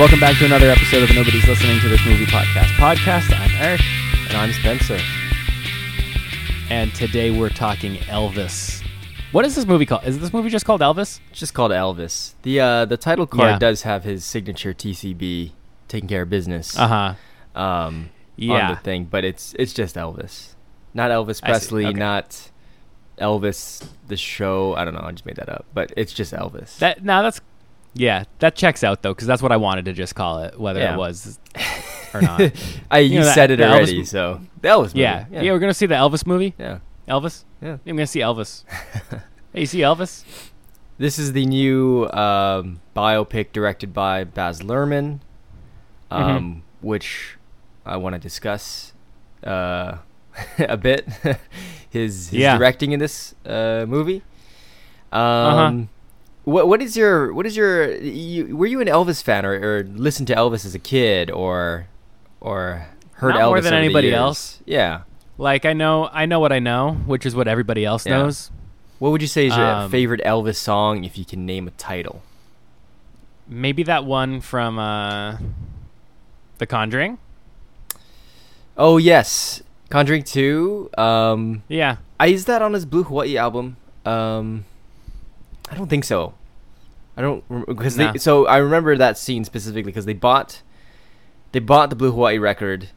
Welcome back to another episode of Nobody's Listening to This Movie Podcast. Podcast, I'm Eric, And I'm Spencer. and today we're talking Elvis. What is this movie called? Is this movie just called Elvis? It's just called Elvis. The uh, the title card Yeah. does have his signature TCB, taking care of business. Uh huh. Um, on Yeah. the thing, but it's it's just Elvis, not Elvis Presley, Okay. not Elvis the show. I don't know. I just made that up, but it's just Elvis. That now that's yeah, that checks out though because that's what I wanted to just call it, whether Yeah. it was or not. I you, know that- said it the Elvis already, so the Elvis. Movie. yeah. yeah, yeah, We're gonna see the Elvis movie. yeah. Elvis. Yeah. I'm gonna see Elvis. hey, you see Elvis? This is the new um, biopic directed by Baz Luhrmann, um, Mhm. which I want to discuss uh, a bit. his his Yeah. directing in this uh, movie. Um, Uh-huh. What what is your what is your you, were you an Elvis fan or, or listened to Elvis as a kid or or heard Not Elvis more than anybody else. Yeah. Like I know, I know what I know, which is what everybody else Yeah. knows. What would you say is your Um, favorite Elvis song if you can name a title? Maybe that one from uh, The Conjuring. Oh yes, Conjuring Two. Um, Yeah. I is that on his Blue Hawaii album? Um, I don't think so. I don't because they. So I remember that scene specifically because they bought, they bought the Blue Hawaii record.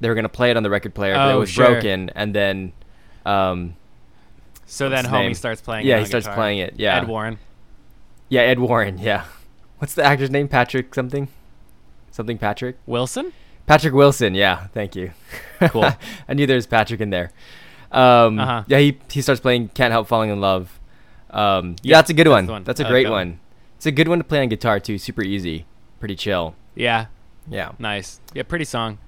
They were gonna play it on the record player, but it Oh, was sure. broken, and then, um, So then Homie name? starts playing. It. Yeah, he on starts guitar. playing it. Yeah, Ed Warren. yeah, Ed Warren. Yeah, what's the actor's name? Patrick something, something Patrick. Wilson. Patrick Wilson. Yeah, thank you. Cool. I knew there was Patrick in there. Um, Uh-huh. Yeah, he he starts playing "Can't Help Falling in Love." Um, yeah, Yeah, that's a good that's one. one. That's a great one. one. It's a good one to play on guitar too. Super easy, pretty chill. Yeah. Yeah, Nice. Yeah. Pretty song.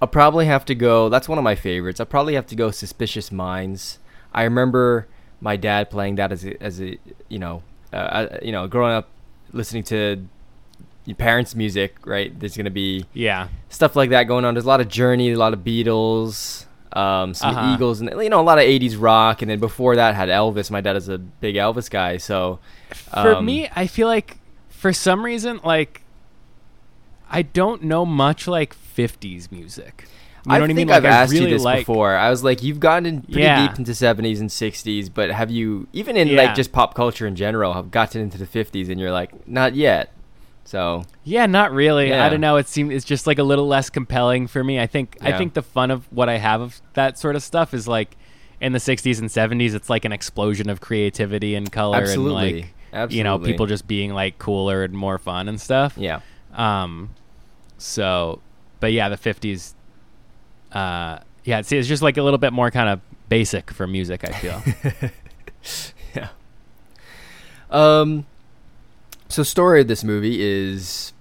I'll probably have to go. That's one of my favorites. I'll probably have to go "Suspicious Minds." I remember my dad playing that as a, as a you know uh, uh, you know growing up listening to your parents' music. Right, there's gonna be Yeah. stuff like that going on. There's a lot of Journey, a lot of Beatles, um, some Uh-huh. Eagles, and you know a lot of '80s rock. And then before that had Elvis. My dad is a big Elvis guy, so For um, me, I feel like for some reason, like I don't know much like '50s music. You know I what I think mean? I've Like, I asked really you this like, before. I was like, you've gotten in pretty Yeah. deep into '70s and '60s, but have you even in Yeah. like just pop culture in general have gotten into the '50s? And you're like, not yet. So Yeah, not really. Yeah. I don't know. It seems it's just like a little less compelling for me. I think I think the fun of what I have of that sort of stuff is like in the 60s and 70s it's like an explosion of creativity and color Absolutely. and like you know people just being like cooler and more fun and stuff. yeah, Um so but yeah, the 50s uh yeah, See, it's just like a little bit more kind of basic for music, I feel. yeah. Um. So the story of this movie is,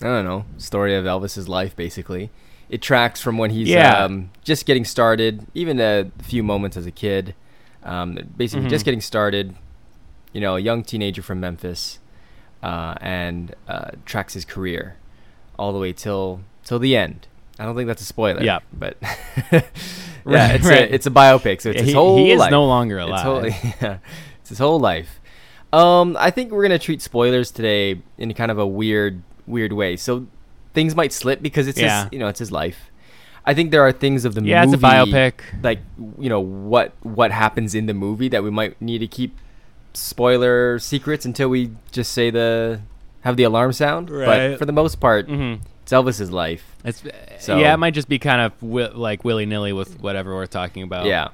I don't know, story of Elvis's life basically. It tracks from when he's Yeah. um, just getting started, even a few moments as a kid. Um, basically, Mhm. just getting started. You know, a young teenager from Memphis, uh, and uh, tracks his career all the way till till the end. I don't think that's a spoiler. Yeah. but yeah, Right, it's right. a it's a biopic, so it's Yeah, his he, whole he is life. no longer It's alive. whole, yeah, it's his whole life. Um, I think we're gonna treat spoilers today in kind of a weird, weird way. So things might slip because it's Yeah. his, you know, it's his life. I think there are things of the yeah, movie, it's a biopic. like you know what what happens in the movie that we might need to keep spoiler secrets until we just say the have the alarm sound. But for the most part, Mhm. it's Elvis's life. It's So- yeah, it might just be kind of wi- like willy nilly with whatever we're talking about. Yeah.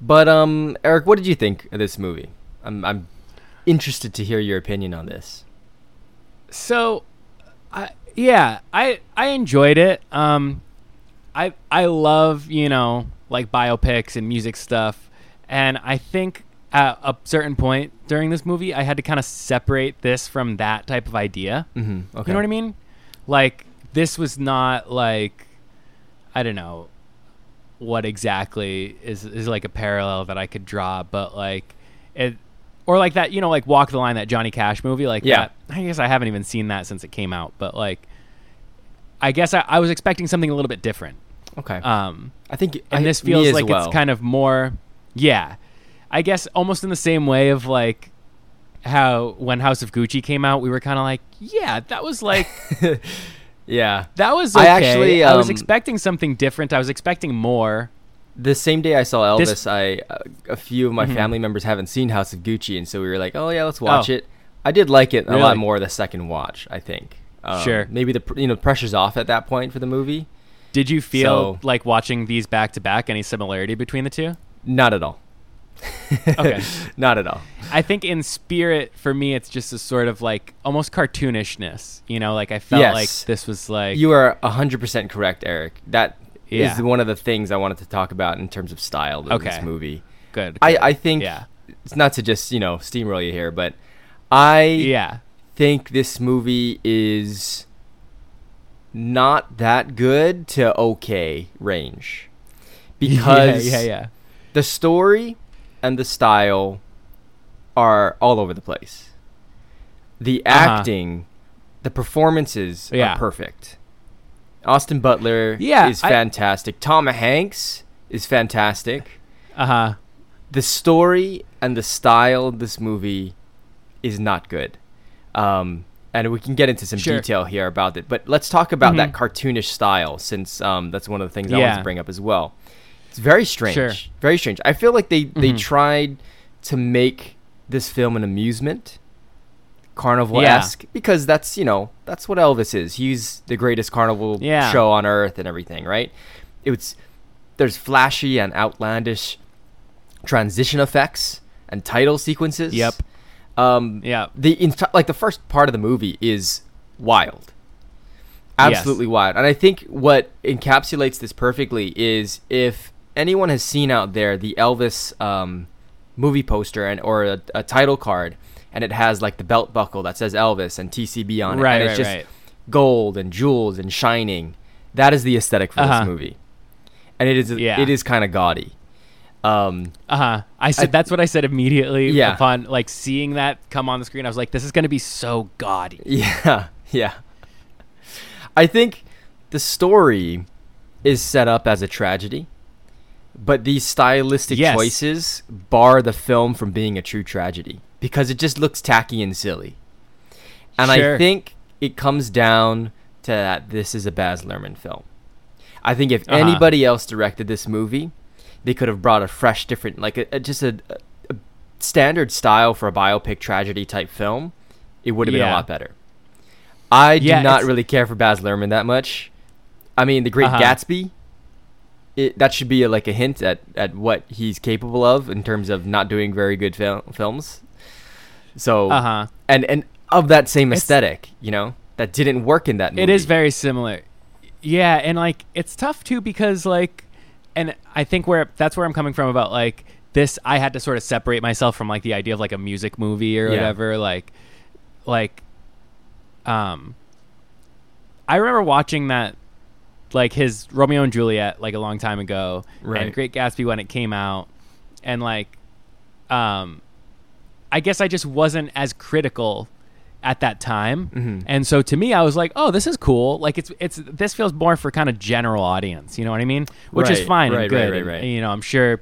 But um, Eric, what did you think of this movie? I'm I'm interested to hear your opinion on this. So, I yeah, I I enjoyed it. Um, I I love you know like biopics and music stuff, and I think at a certain point during this movie, I had to kind of separate this from that type of idea. Mm-hmm. Okay. You know what I mean? Like this was not like I don't know what exactly is is like a parallel that I could draw, but like it or like that, you know, like Walk the Line, that Johnny Cash movie, like Yeah. that. I guess I haven't even seen that since it came out, but like I guess I, I was expecting something a little bit different. Okay. Um, I think and I, this feels like well. it's kind of more, yeah. I guess almost in the same way of like how when House of Gucci came out, we were kind of like, yeah, that was like Yeah. That was I okay. actually, I was um, expecting something different. I was expecting more. The same day I saw Elvis, This- I uh, a few of my Mhm. family members haven't seen House of Gucci, and so we were like, "Oh yeah, let's watch Oh. it." I did like it a lot more the second watch. I think. Um, Sure. Maybe the you know pressure's off at that point for the movie. Did you feel So- like watching these back to back any similarity between the two? Not at all. Okay. Not at all. I think in spirit for me it's just a sort of like almost cartoonishness. You know, like I felt Yes. like this was like You are hundred percent correct, Eric. That is one of the things I wanted to talk about in terms of style of this Okay. movie. good. I, good. I think Yeah. it's not to just you know steamroll you here, but I Yeah. think this movie is not that good to okay range because yeah, yeah, yeah. the story and the style are all over the place. The Uh-huh. acting, the performances Yeah. are perfect. Austin Butler Yeah, is I- fantastic. Tom Hanks is fantastic. Uh-huh. The story and the style of this movie is not good. Um, and we can get into some Sure. detail here about it. But let's talk about that Mhm. cartoonish style, since um, that's one of the things I wanted to bring up as well. It's very strange. Sure. Very strange. I feel like they, they Mhm. tried to make this film an amusement, carnival esque, because that's you know that's what Elvis is. He's the greatest carnival Yeah. show on earth and everything, right? It was there's flashy and outlandish transition effects and title sequences. Yep. Um, Yeah. the enti- like the first part of the movie is wild Yes. absolutely wild and i think what encapsulates this perfectly is if anyone has seen out there the elvis um, movie poster and or a, a title card and it has like the belt buckle that says elvis and tcb on it Right, and it's right, just right. gold and jewels and shining that is the aesthetic for Uh-huh. this movie and it is Yeah. it is kind of gaudy um, Uh-huh. I said I- that's what I said immediately Yeah. upon like seeing that come on the screen. I was like this is going to be so gaudy. Yeah, yeah. I think the story is set up as a tragedy, but these stylistic Yes. choices bar the film from being a true tragedy because it just looks tacky and silly. And Sure. I think it comes down to that this is a Baz Luhrmann film. I think if Uh-huh. anybody else directed this movie, they could have brought a fresh, different, like a, a- just a, a standard style for a biopic tragedy type film. It would have been a lot better. I do not it's- really care for Baz Luhrmann that much. I mean, The Great Uh-huh. Gatsby. It, that should be a, like a hint at, at what he's capable of in terms of not doing very good fil- films. So Uh-huh. and and of that same It's- aesthetic, you know, that didn't work in that movie. It is very similar. Yeah, and like it's tough too because like and I think where that's where I'm coming from about like this I had to sort of separate myself from like the idea of like a music movie or Yeah. whatever like like um I remember watching that like his Romeo and Juliet like a long time ago Right. and Great Gatsby when it came out and like um I guess I just wasn't as critical at that time. Mhm. And so to me I was like, "Oh, this is cool. Like it's it's this feels more for kind of general audience, you know what I mean? Which is fine right, and right, good. right, and, you know, I'm sure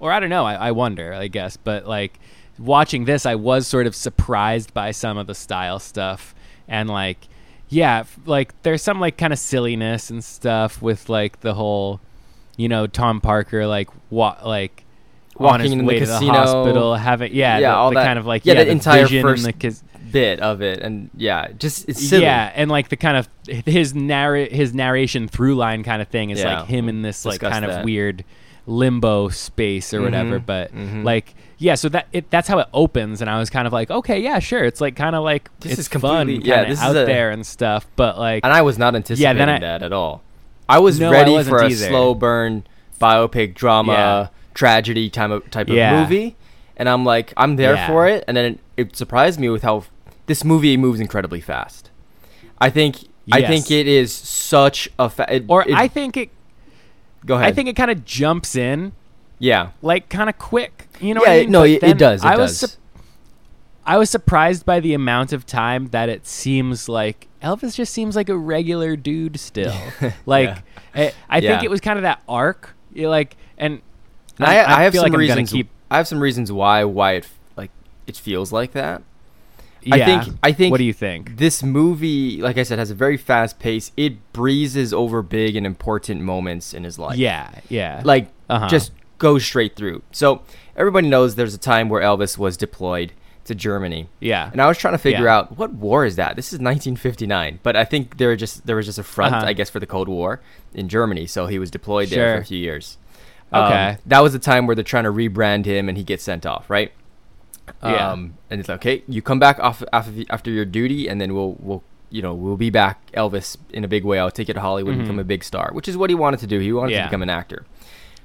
or I don't know, I, I wonder, I guess, but like watching this I was sort of surprised by some of the style stuff and like yeah, like there's some like kind of silliness and stuff with like the whole you know, Tom Parker like what like Walking his in the casino. the hospital, having yeah, Yeah, the, all the that- kind of like yeah, yeah, the entire first- and the cas- bit of it, and yeah, just it's silly. yeah, and like the kind of his narr- his narration through line kind of thing is Yeah, like him in this like kind of weird limbo space or whatever. Mhm, But mhm. like yeah, so that it that's how it opens, and I was kind of like okay, yeah, sure, it's like kind of like This is fun, yeah, this is out a- there and stuff. But like and I was not anticipating I- that at all. I was No, ready wasn't for a either. slow burn biopic drama Yeah. Tragedy type of type Yeah. of movie, and I'm like, I'm there Yeah. for it. And then it, surprised me with how this movie moves incredibly fast. I think I think it is such a fa- it, or it- I think it go ahead. I think it kind of jumps in yeah. like kind of quick. You know yeah, what I mean? no, it, it does. It I does. was sup- I was surprised by the amount of time that it seems like Elvis just seems like a regular dude still. like I, eh, I think it was kind of that arc. Eh, like and And I, I, have some like reasons. keep I have some reasons why why it like it feels like that. I Yeah. think I think What do you think? this movie, like I said, has a very fast pace. It breezes over big and important moments in his life. yeah, yeah. like Uh-huh. just goes straight through. So everybody knows there's a time where Elvis was deployed to Germany. yeah. And I was trying to figure Yeah. out what war is that? This is 1959, but I think there just there was just a front, Uh-huh. I guess, for the Cold War in Germany. So he was deployed there for a few years. Um, Okay. that was the time where they're trying to rebrand him, and he gets sent off, right? Yeah. Um, and it's like, okay, you come back off after after your duty, and then we'll we'll you know we'll be back, Elvis, in a big way. I'll take you to Hollywood and become a big star, which is what he wanted to do. He wanted Mm-hmm. Yeah. to become an actor.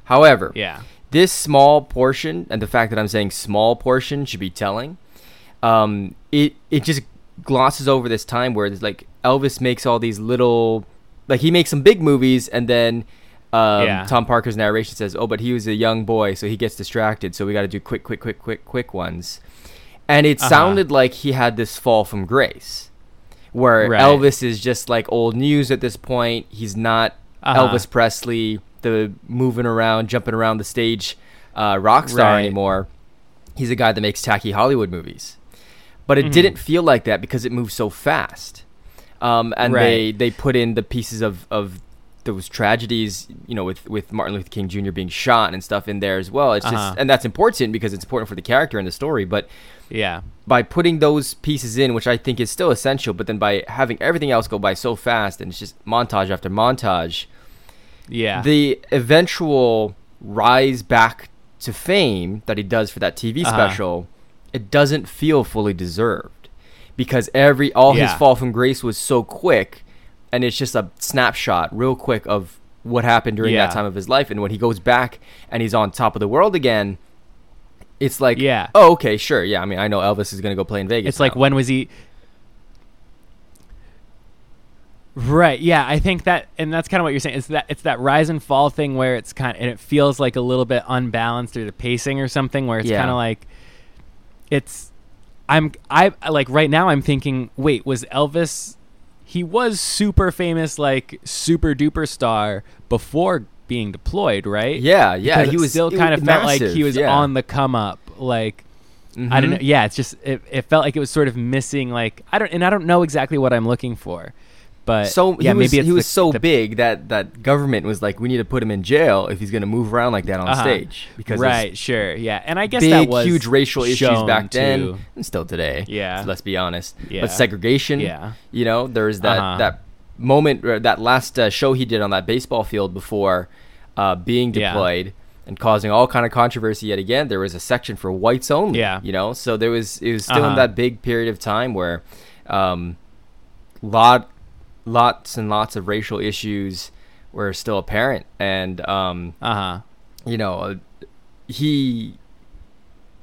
However, yeah. this small portion and the fact that I'm saying small portion should be telling. Um, it it just glosses over this time where it's like Elvis makes all these little, like he makes some big movies and then. Um, Yeah. Tom Parker's narration says, "Oh, but he was a young boy, so he gets distracted. So we got to do quick, quick, quick, quick, quick ones." And it Uh-huh. sounded like he had this fall from grace, where Right. Elvis is just like old news at this point. He's not Uh-huh. Elvis Presley, the moving around, jumping around the stage uh, rock star Right. anymore. He's a guy that makes tacky Hollywood movies. But it Mhm. didn't feel like that because it moved so fast. Um, and they, they put in the pieces of, of those tragedies, you know, with, with Martin Luther King Jr. being shot and stuff in there as well. It's Uh-huh. just, and that's important because it's important for the character and the story. But Yeah. by putting those pieces in, which I think is still essential, but then by having everything else go by so fast and it's just montage after montage, Yeah. the eventual rise back to fame that he does for that TV Uh-huh. special, it doesn't feel fully deserved because every all his fall from grace was so quick, and it's just a snapshot, real quick, of what happened during Yeah. that time of his life. And when he goes back and he's on top of the world again, it's like, Yeah. oh, okay, sure, yeah. I mean, I know Elvis is gonna go play in Vegas. It's like when was he? Right. Yeah. I think that, and that's kind of what you're saying. It's that it's that rise and fall thing where it's kind of, and it feels like a little bit unbalanced through the pacing or something where it's Yeah. kind of like, it's, I'm I like right now I'm thinking, wait, was Elvis? He was super famous, like super duper star before being deployed, right? yeah, yeah, Because he was still kind of was felt like he was yeah. on the come up, like. I don't Mhm. know. Yeah, it's just it, it felt like it was sort of missing. Like I don't, and I don't know exactly what I'm looking for, but so yeah, he was, maybe he was the- so the- big that that government was like, we need to put him in jail if he's going to move around like that on Uh-huh. stage because right? Sure, yeah, and I guess big, that was huge racial issues back then and still today. Yeah. let's be honest. Yeah. But segregation. Yeah. you know, there's that Uh-huh. that moment, that last uh, show he did on that baseball field before uh, being Yeah. deployed. And causing all kind of controversy yet again. There was a section for whites only. Yeah. you know, so there was it was still in Uh-huh. that big period of time where, um, lot lots and lots of racial issues were still apparent and um, Uh huh. you know he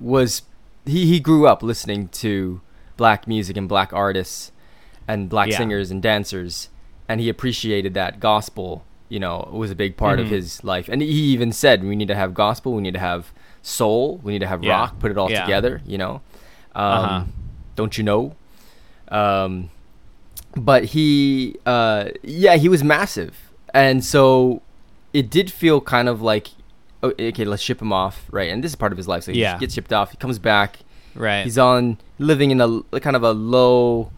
was he, he grew up listening to black music and black artists and black Yeah. singers and dancers and he appreciated that gospel you know was a big part of Mhm. his life and he even said we need to have gospel we need to have soul we need to have Yeah. rock put it all Yeah. together you know um, Uh-huh. don't you know um, but he uh, yeah he was massive and so it did feel kind of like oh, okay let's ship him off right and this is part of his life so he Yeah. gets shipped off he comes back Right. he's on living in a kind of a low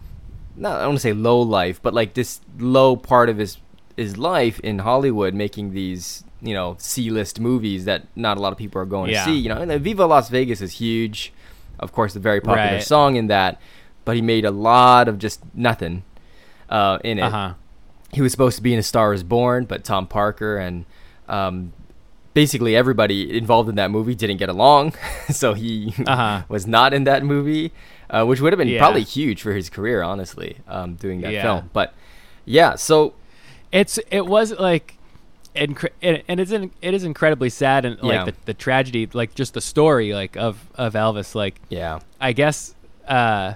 not i don't want to say low life but like this low part of his his life in hollywood making these you know c-list movies that not a lot of people are going Yeah. to see you know and uh, viva las vegas is huge of course a very popular Right. song in that but he made a lot of just nothing uh, in it uh huh. he was supposed to be in A Star Is Born, but Tom Parker and um, basically everybody involved in that movie didn't get along, so he Uh-huh. was not in that movie, uh, which would have been Yeah. probably huge for his career, honestly, um, doing that Yeah. film. But yeah, so It's it was like. Incre- and and it's in, it is incredibly sad and like Yeah. the, the tragedy like just the story like of of Elvis like yeah, I guess uh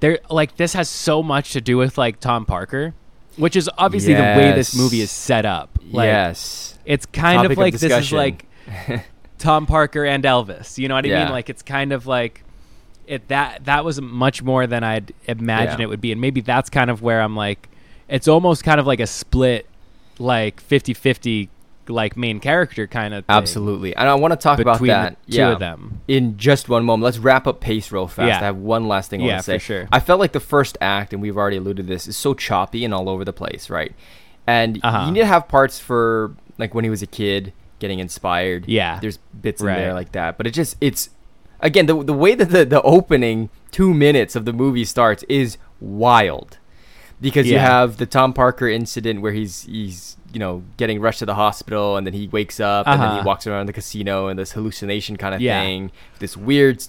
there like this has so much to do with like Tom Parker, which is obviously the way this movie is set up. Like yes, it's kind Topic of of like this is like Tom Parker and Elvis. You know what I Yeah. mean? Like it's kind of like it that that was much more than I'd imagine Yeah. it would be. And maybe that's kind of where I'm like it's almost kind of like a split like 50-50 like main character kind of Absolutely, and I want to talk about that. two yeah. of them. in just one moment. Let's wrap up pace real fast. Yeah. I have one last thing I Yeah, want to say. for sure. I felt like the first act, and we've already alluded to this, is so choppy and all over the place, right? And Uh-huh. you need to have parts for like when he was a kid getting inspired. Yeah. There's bits in there like that, but it just it's again the the way that the the opening two minutes of the movie starts is wild because you have the Tom Parker incident where he's he's you know getting rushed to the hospital and then he wakes up and then he Uh-huh. walks around the casino and this hallucination kind of Yeah. thing this weird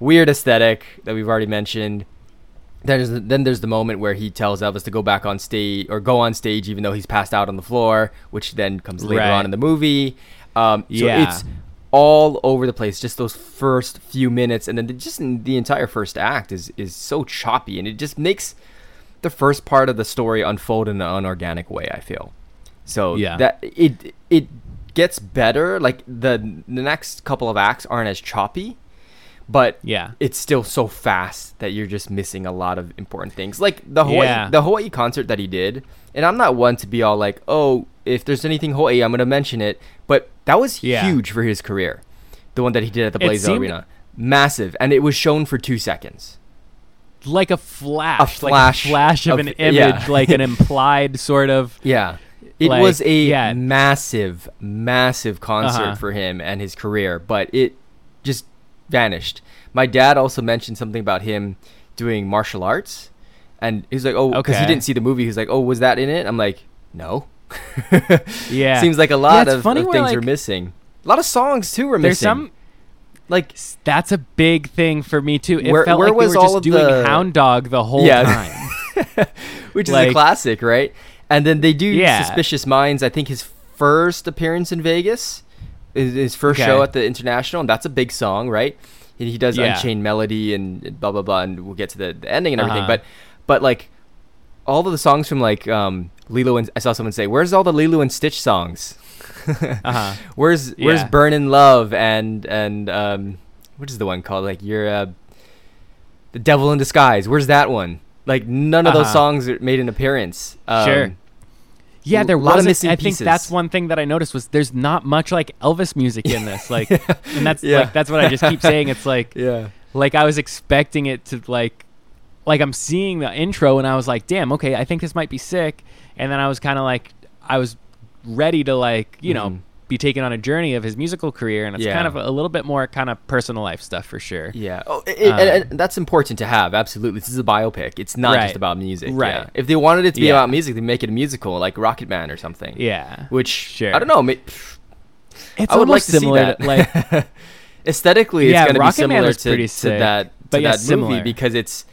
weird aesthetic that we've already mentioned there's then there's the moment where he tells Elvis to go back on stage or go on stage even though he's passed out on the floor which then comes later Right. on in the movie um, so Yeah. it's all over the place just those first few minutes and then the, just in the entire first act is is so choppy and it just makes the first part of the story unfold in an unorganic way i feel so Yeah. that it it gets better like the the next couple of acts aren't as choppy but Yeah. it's still so fast that you're just missing a lot of important things like the hawaii Yeah. the hawaii concert that he did and i'm not one to be all like oh if there's anything hawaii i'm gonna mention it but that was Yeah. huge for his career the one that he did at the blaze arena massive and it was shown for two seconds Like a flash, flash like a flash of, of- an yeah. image, like an implied sort of. Yeah. It Like, was a yeah. massive, massive concert Uh-huh. for him and his career, but it just vanished. My dad also mentioned something about him doing martial arts, and he's like, "Oh, because he didn't see the movie." He's like, "Oh, was that in it?" I'm like, "No." Yeah. Seems like a lot it's of, funny of things are missing. A lot of songs too were There's missing. some. like That's a big thing for me too. It Where- felt where like was they were all just doing the- Hound Dog the whole Yeah. time. which is a classic, right? And then they do Yeah. Suspicious Minds. I think his first appearance in Vegas is his first Okay. show at the International, and that's a big song, right? And he does Yeah. Unchained Melody and blah blah blah, and we'll get to the, the ending and everything. Uh-huh. But but like all of the songs from like um, Lilo and I saw someone say, "Where's all the Lilo and Stitch songs? Uh-huh. Where's Where's Yeah. Burnin' Love and and um, what is the one called? Like you're uh, the Devil in Disguise. Where's that one? Like none of those Uh-huh. songs made an appearance. Um, Sure. Yeah, there a lot of was. I think that's one thing that I noticed was there's not much like Elvis music in this. Like, and that's Yeah. like that's what I just keep saying. It's like Yeah. like I was expecting it to like like I'm seeing the intro and I was like, damn, okay, I think this might be sick. And then I was kind of like, I was ready to like you know Mhm. Be taken on a journey of his musical career, and it's Yeah. kind of a, little bit more kind of personal life stuff for sure. Yeah. Oh, it, Um, and, and that's important to have. Absolutely. This is a biopic. It's not Right. just about music. Right. Yeah. If they wanted it to be Yeah. about music, they make it a musical, like Rocketman or something. Yeah, Which Sure. I don't know. ma- it's I would like almost to see similar that. to, like aesthetically, Yeah, it's going to be similar to, pretty to that to but yeah, that movie similar. because it's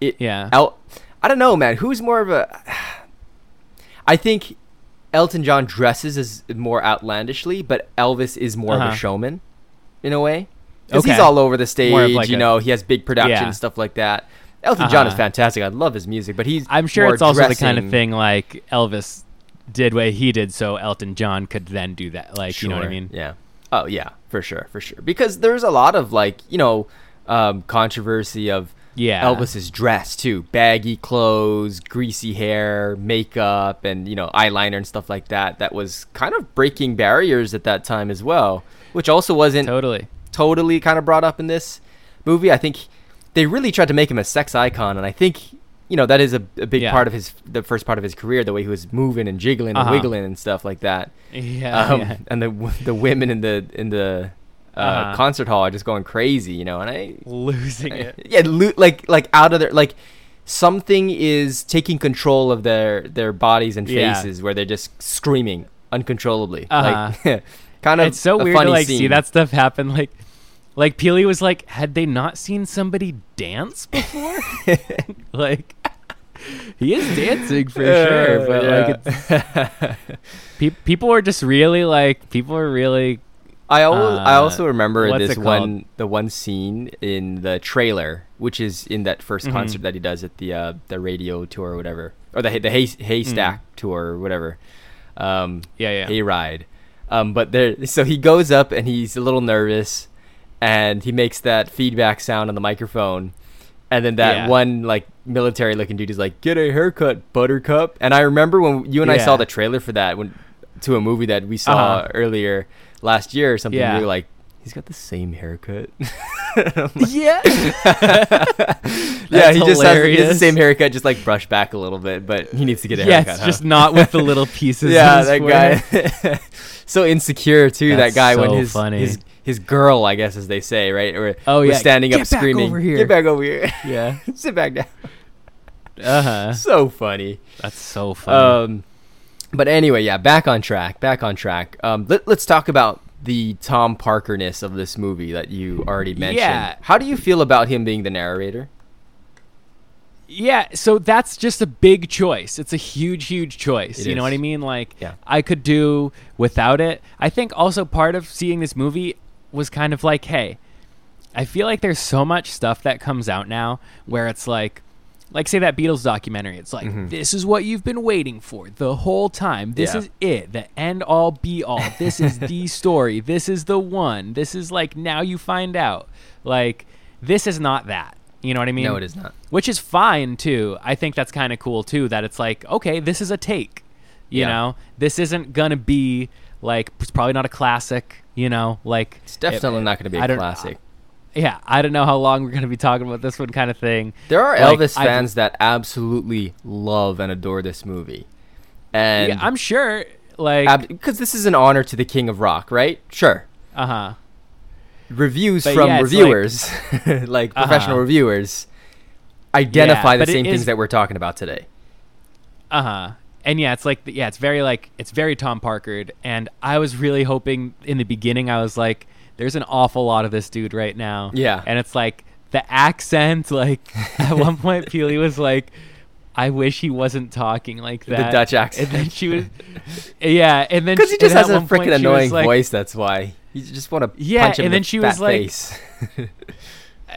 it. yeah. El- I don't know, man. Who's more of a? I think Elton John dresses as more outlandishly, but Elvis is more of Uh-huh. a showman, in a way. Because he's all over the stage, like you a- know. He has big production Yeah. and stuff like that. Elton John is Uh-huh. fantastic. I love his music, but he's. I'm sure it's also the kind of thing like Elvis did what he did, so Elton John could then do that. Like, you know what I mean? Yeah. Oh yeah, for sure, for sure. Because there's a lot of like you know um, controversy of Yeah. Elvis's dress too, baggy clothes, greasy hair, makeup, and you know eyeliner and stuff like that. That was kind of breaking barriers at that time as well, which also wasn't Totally. totally kind of brought up in this movie. I think they really tried to make him a sex icon, and I think you know that is a, a big Yeah. part of his the first part of his career, the way he was moving and jiggling Uh-huh. and wiggling and stuff like that. Yeah. Um, yeah. and the the women in the in the uh, Uh-huh. concert hall are just going crazy, you know. And I Losing it. yeah, lo- like like out of their like something is taking control of their their bodies and Yeah. faces where they're just screaming uncontrollably. Uh-huh. Like kind of it's so weird to like see that stuff happen. Like, like Peely was like, had they not seen somebody dance before? like, he is dancing for sure, but like, it's, pe- people are just really like, people are really I al- I uh, also remember this one the one scene in the trailer, which is in that 1st Mhm. concert that he does at the uh, the radio tour or whatever, or the the hay- haystack tour or whatever. Um, Mm. Yeah, yeah. Hayride. Um, but there, so he goes up and he's a little nervous, and he makes that feedback sound on the microphone, and then that Yeah. one like military looking dude is like, "Get a haircut, Buttercup." And I remember when you and I saw the trailer for that when to a movie that we saw Uh-huh. earlier last year or something. Yeah. We were like, he's got the same haircut. yeah. yeah, he just has he has the same haircut, just like brushed back a little bit, but he needs to get a yes, haircut. huh? just not with the little pieces. yeah, that guy. so insecure too. That's that guy when his funny. his his girl, I guess as they say, right? Or Oh, yeah, standing "Get up back screaming, over here." "Get back over here! Yeah. Sit back down." Uh huh. So funny. That's so funny. Um, but anyway, yeah, back on track. Back on track. Um, let, let's talk about the Tom Parkerness of this movie that you already mentioned. Yeah. How do you feel about him being the narrator? Yeah, so that's just a big choice. It's a huge, huge choice. It you know what I mean? Like, Yeah. I could do without it. I think also part of seeing this movie was kind of like, hey, I feel like there's so much stuff that comes out now where it's like, like say that Beatles documentary. It's like Mhm. this is what you've been waiting for the whole time. This Yeah. is it, the end all be all. This is the story. This is the one. This is like now you find out. Like this is not that. You know what I mean? no, it is not. which is fine too. I think that's kind of cool too. That it's like, okay, this is a take. You Yeah. know, this isn't gonna be like it's probably not a classic. You know, like It's definitely not going to be a classic. Yeah, I don't know how long we're gonna be talking about this one kind of thing. There are Like, Elvis I- fans that absolutely love and adore this movie, and yeah, I'm sure. Like, because this is an honor to the King of Rock, right? Sure. uh huh. Reviews But from yeah, it's like- reviewers, like, professional Uh-huh. reviewers, identify Yeah, the same things that we're talking about today. Uh huh. And yeah, it's like yeah, it's very like it's very Tom Parkered. And I was really hoping in the beginning, I was like, there's an awful lot of this dude right now. Yeah. And it's like the accent. Like at one point, Peely was like, "I wish he wasn't talking like that. The. Dutch accent. And then she was, yeah. And then Because he just has a freaking annoying like- voice. That's why you just want to Yeah, punch him and then the she was like-.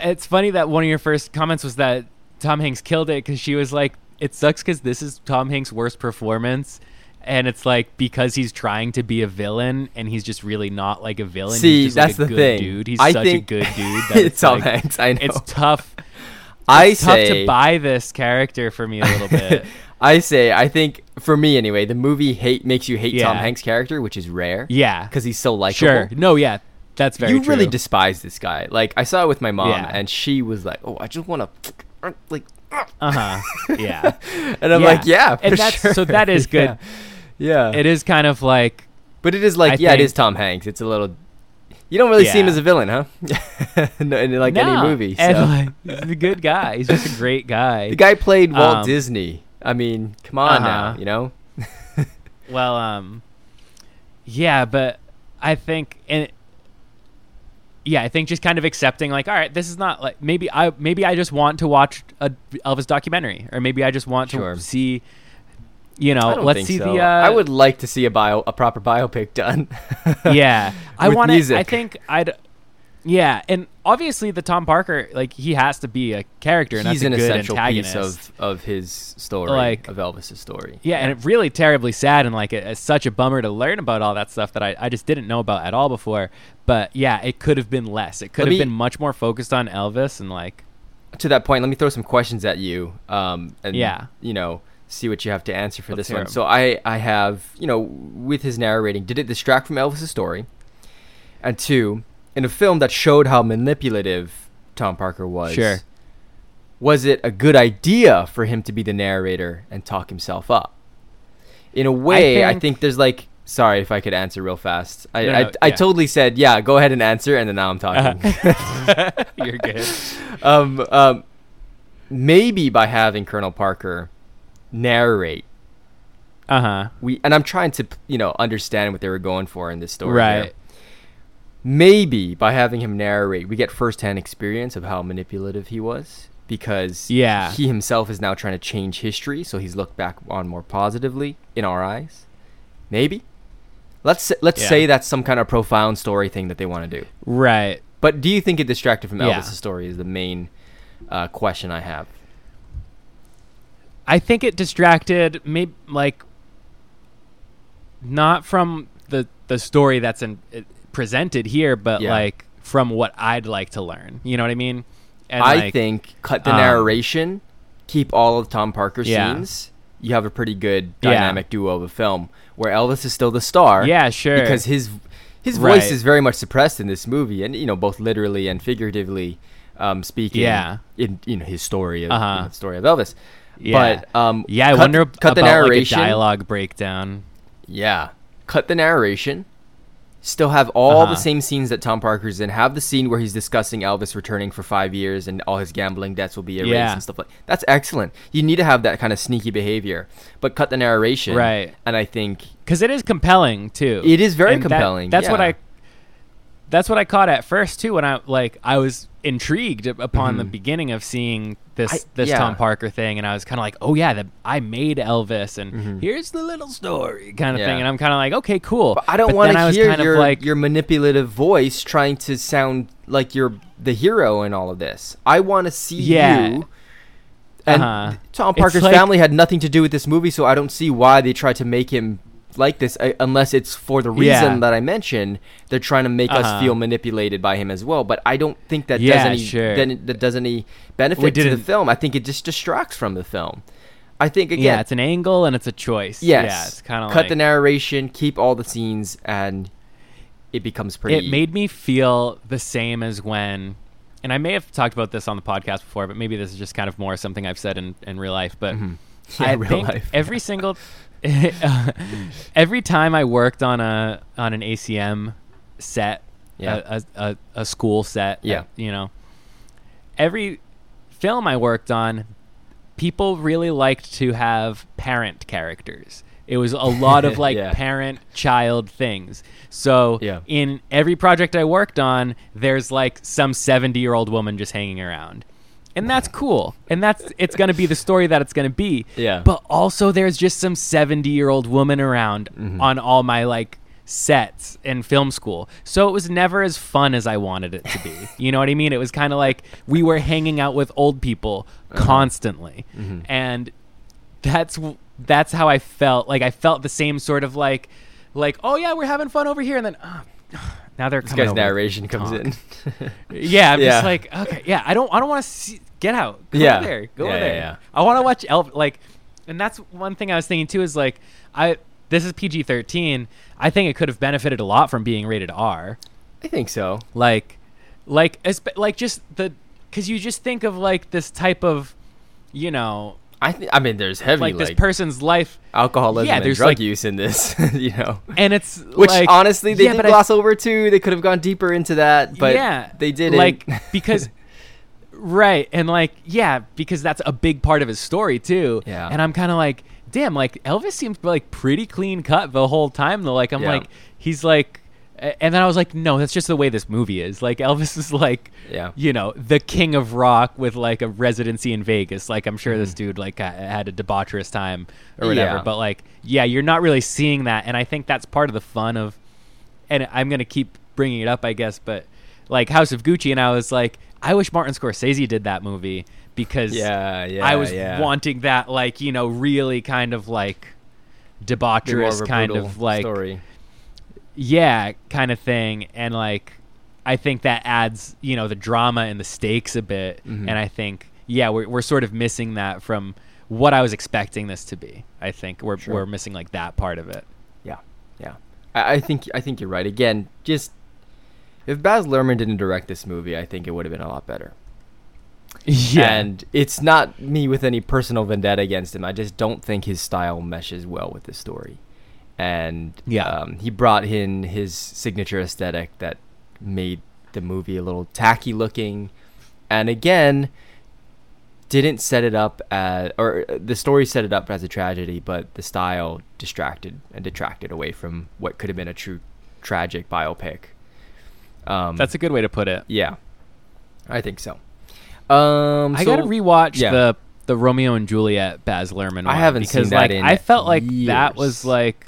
It's funny that one of your first comments was that Tom Hanks killed it because she was like, "It sucks because this is Tom Hanks' worst performance." And it's like because he's trying to be a villain and he's just really not like a villain. See, he's just like that's a the good thing. dude. He's I such a good dude. That it's it's Tom like, Hanks. I know. It's tough. I It's tough say to buy this character for me a little bit. I say I think for me anyway, the movie hate makes you hate Tom Hanks' character, which is rare. yeah, because he's so likable. sure. No, yeah, that's very you true. really despise this guy. Like I saw it with my mom, Yeah. and she was like, "Oh, I just want to like," uh huh. Yeah, and I'm Yeah. like, "Yeah, for And that's- sure." so that is good. Yeah, yeah. it is kind of like but it is like, I yeah, it is Tom Hanks. It's a little. You don't really see him as a villain, huh? no, in like any No, movie. And so. like, he's a good guy. He's just a great guy. the guy played Walt Um, Disney. I mean, come on now, Uh-huh. you know. Well, um, yeah, but I think and yeah, I think just kind of accepting like, all right, this is not like maybe I maybe I just want to watch a Elvis documentary, or maybe I just want to see, you know, let's see so. the. Uh, I would like to see a bio, a proper biopic done. yeah, I want to. I think I'd. Yeah, and obviously the Tom Parker, like he has to be a character, and He's that's an a essential antagonist. piece of, of his story, Like- of Elvis's story. Yeah, and it really terribly sad and like it, it's such a bummer to learn about all that stuff that I, I just didn't know about at all before. But yeah, it could have been less. It could Let have me- been much more focused on Elvis and like to that point, let me throw some questions at you. Um, and Yeah. you know, see what you have to answer for Let's this one. 'em. So I, I have, you know, with his narrating, did it distract from Elvis's story? And two, in a film that showed how manipulative Tom Parker was, Sure. was it a good idea for him to be the narrator and talk himself up? In a way, I think, think- there's like. Sorry if I could answer real fast. I, No, I, no, I yeah. totally said, yeah, go ahead and answer, and then now I'm talking. you're good. um, um, maybe by having Colonel Parker narrate, Uh huh. we and I'm trying to you know understand what they were going for in this story. here. Right. Maybe by having him narrate, we get firsthand experience of how manipulative he was because Yeah. he himself is now trying to change history, so he's looked back on more positively in our eyes. Maybe. Let's say, let's Yeah. say that's some kind of profound story thing that they want to do. Right. But do you think it distracted from Yeah. Elvis' story? Is the main uh, question I have. I think it distracted maybe like not from the the story that's in, presented here, but Yeah. like from what I'd like to learn. You know what I mean? And I like, think cut the um, narration, keep all of Tom Parker's Yeah. scenes, you have a pretty good Yeah. dynamic duo of a film where Elvis is still the star. Yeah, sure. Because his his voice Right. is very much suppressed in this movie, and you know both literally and figuratively um, speaking. Yeah. In you know his story of Uh-huh. you know, the story of Elvis. Yeah. But um, yeah, I cut- wonder cut about the narration. like a dialogue breakdown. Yeah. Cut the narration. Still have all Uh-huh. the same scenes that Tom Parker's in. Have the scene where he's discussing Elvis returning for five years and all his gambling debts will be erased Yeah. and stuff like That's excellent. You need to have that kind of sneaky behavior. But cut the narration. Right. And I think because it is compelling too. It is very And that- compelling, that's what. I. That's what I caught at first too. When I like, I was intrigued upon the Mhm. beginning of seeing this I- this yeah. Tom Parker thing, and I was kind of like, oh yeah, the, I made Elvis, and Mhm. here's the little story kind of Yeah. thing, and I'm kind of like, okay, cool. But I don't want to hear kind of your, like, your manipulative voice trying to sound like you're the hero in all of this. I want to see Yeah. you. And Uh-huh. Tom Parker's like- family had nothing to do with this movie, so I don't see why they tried to make him like this, uh, unless it's for the reason Yeah. that I mentioned. They're trying to make us Uh-huh. feel manipulated by him as well. But I don't think that does Yeah, any sure. then that does any benefit to the film. I think it just distracts from the film. I think again, yeah, it's an angle and it's a choice. Yes. yeah, it's kind of cut like, the narration, keep all the scenes, and it becomes pretty. it made me feel the same as when and i may have talked about this on the podcast before but maybe this is just kind of more something i've said in, in real life but Mhm. Yeah, i real think life. every single every time i worked on a on an acm set Yeah. a, a, a, school set Yeah. uh, you know every film i worked on people really liked to have parent characters it was a lot of like Yeah. parent child things so Yeah. in every project i worked on there's like some 70 year old woman just hanging around and that's cool and that's it's going to be the story that it's going to be Yeah. but also there's just some 70 year old woman around Mhm. on all my like sets in film school so it was never as fun as i wanted it to be you know what i mean it was kind of like we were hanging out with old people Uh-huh. constantly Mhm. and that's that's how i felt like i felt the same sort of like like oh yeah we're having fun over here and then oh, now they're this coming guy's narration comes in. Yeah, I'm Yeah. just like, okay, yeah, I don't, I don't want to see. Get out. Go Yeah. there. Go Yeah, yeah, there. yeah. I want to watch Elf. Like, and that's one thing I was thinking too. Is like, I this is PG-13. I think it could have benefited a lot from being rated R. I think so. Like, like, like just the because you just think of like this type of, you know, I think. I mean, there's heavy like like, this person's life, alcoholism Yeah, and there's, drug like- use in this. you know, and it's which like, honestly they yeah, did but I- gloss over too. They could have gone deeper into that, but yeah, they didn't. Like because right, and like yeah, because that's a big part of his story too. Yeah. And I'm kind of like, damn, like Elvis seems like pretty clean cut the whole time though. Like I'm Yeah. like he's like and then I was like, no, that's just the way this movie is. Like Elvis is like, Yeah. you know, the king of rock with like a residency in Vegas. Like I'm sure this Mhm. dude like had a debaucherous time or whatever. Yeah. But like, yeah, you're not really seeing that, and I think that's part of the fun of. And I'm gonna keep bringing it up, I guess, but like House of Gucci, and I was like, I wish Martin Scorsese did that movie because yeah, yeah. I was yeah. wanting that, like you know, really kind of like debaucherous a kind of like story. yeah kind of thing and like i think that adds you know the drama and the stakes a bit Mhm. and i think yeah we're, we're sort of missing that from what i was expecting this to be i think we're, Sure. we're missing like that part of it Yeah, yeah. I, I think I think you're right. Again, just if Baz Luhrmann didn't direct this movie, I think it would have been a lot better. yeah And it's not me with any personal vendetta against him. I just don't think his style meshes well with the story. And Yeah. um, he brought in his signature aesthetic that made the movie a little tacky looking. And again, didn't set it up as, or uh, the story set it up as a tragedy, but the style distracted and detracted away from what could have been a true tragic biopic. Um, that's a good way to put it yeah, I think so. Um, i so- gotta rewatch yeah. the the romeo and juliet baz luhrmann I haven't because seen that like i felt like that was like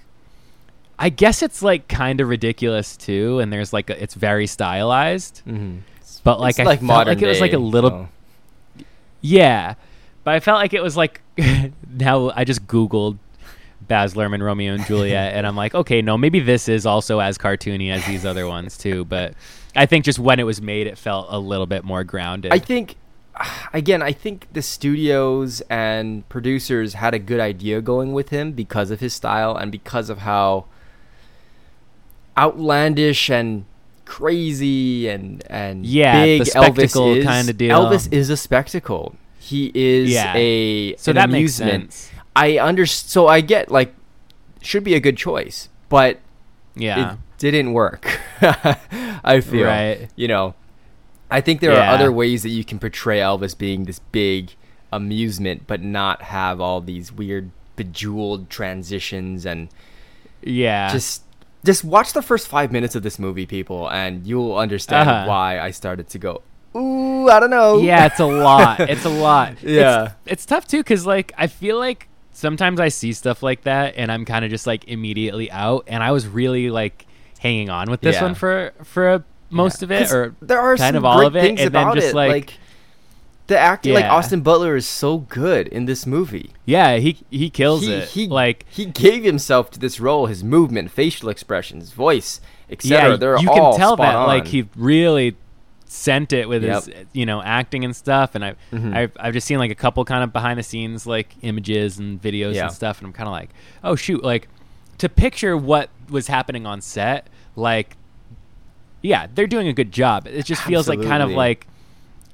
i guess it's like kind of ridiculous too and there's like a, it's very stylized Mhm. but like It's i like felt modern like it was like a little so- Yeah, but I felt like it was like now I just googled Baz Luhrmann Romeo and Juliet, and I'm like, okay, no, maybe this is also as cartoony as these other ones too. But I think just when it was made, it felt a little bit more grounded. I think again, I think the studios and producers had a good idea going with him because of his style and because of how outlandish and crazy and and Yeah, big Elvis is. kinda deal. Elvis is a spectacle. He is Yeah. a So an that makes amusement. sense. I under so I get like should be a good choice, but Yeah. it didn't work. I feel Right. You know, I think there Yeah. are other ways that you can portray Elvis being this big amusement, but not have all these weird bejeweled transitions and yeah. just just watch the first five minutes of this movie, people, and you'll understand Uh-huh. why I started to go. Ooh, I don't know. yeah, it's a lot. It's a lot. Yeah. It's, it's tough too cuz like I feel like sometimes I see stuff like that and I'm kind of just like immediately out and I was really like hanging on with this Yeah. one for for a, most Yeah. of it or there are kind some of all great of it, things and then about just, it. like- the acting, like Austin Butler, is so good in this movie. yeah, he he kills he, it. He like he gave himself to this role. His movement, facial expressions, voice, etc. yeah, They're you all can tell spot that like he really sent it with his you know acting and stuff and I Mhm. I've, I've just seen like a couple kind of behind the scenes like images and videos Yeah. and stuff and I'm kind of like oh shoot like to picture what was happening on set like yeah they're doing a good job it just feels like kind of like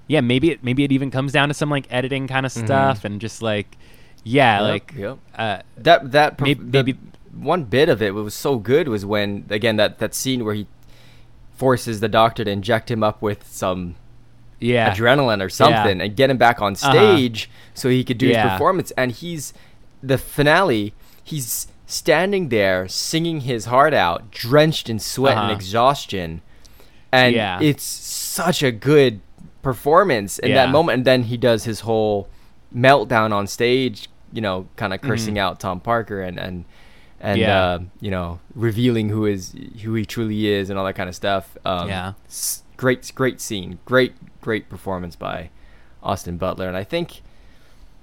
yeah maybe it maybe it even comes down to some like editing kind of Mhm. stuff and just like yeah Yep, like yep. uh that that perf- maybe- maybe- one bit of it was so good was when again that that scene where he forces the doctor to inject him up with some yeah adrenaline or something and get him back on Uh-huh. stage so he could do his performance and he's the finale he's standing there singing his heart out drenched in sweat and Uh-huh. exhaustion and Yeah. it's such a good performance in that moment and then he does his whole meltdown on stage you know kind of cursing Mhm. out tom parker and and and Yeah. uh, you know revealing who is who he truly is and all that kind of stuff um, Yeah. great great scene great great performance by austin butler and i think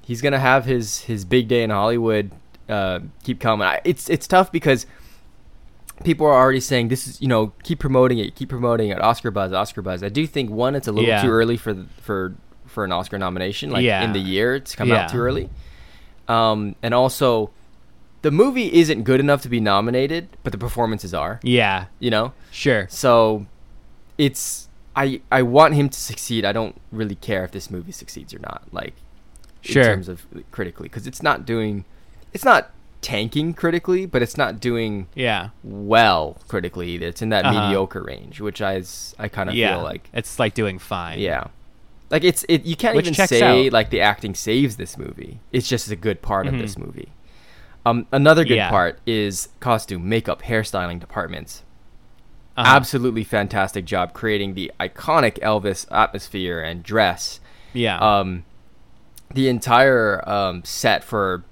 he's gonna have his his big day in hollywood uh, keep coming I, it's it's tough because people are already saying this is you know keep promoting it keep promoting it oscar buzz oscar buzz i do think one it's a little Yeah. too early for for for an oscar nomination like Yeah. in the year it's come Yeah. out too early um and also the movie isn't good enough to be nominated but the performances are yeah you know sure so it's i i want him to succeed i don't really care if this movie succeeds or not like Sure. in terms of critically because it's not doing it's not tanking critically but it's not doing yeah well critically either. It's in that Uh-huh. mediocre range, which I I kind of yeah feel like it's like doing fine yeah, like it's it. You can't Which even say out. like the acting saves this movie. It's just a good part Mhm. of this movie. Um, another good Yeah. part is costume, makeup, hairstyling departments. Uh-huh. Absolutely fantastic job creating the iconic Elvis atmosphere and dress. yeah Um, the entire um, set for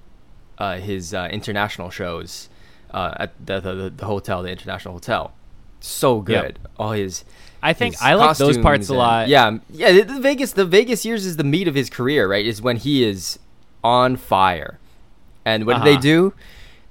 uh, his uh, international shows uh, at the, the the hotel, the international hotel, so good. All his, I think his I like those parts a and- lot. Yeah, yeah. The Vegas, the Vegas years is the meat of his career, right? Is when he is on fire. And what did they Uh-huh. do?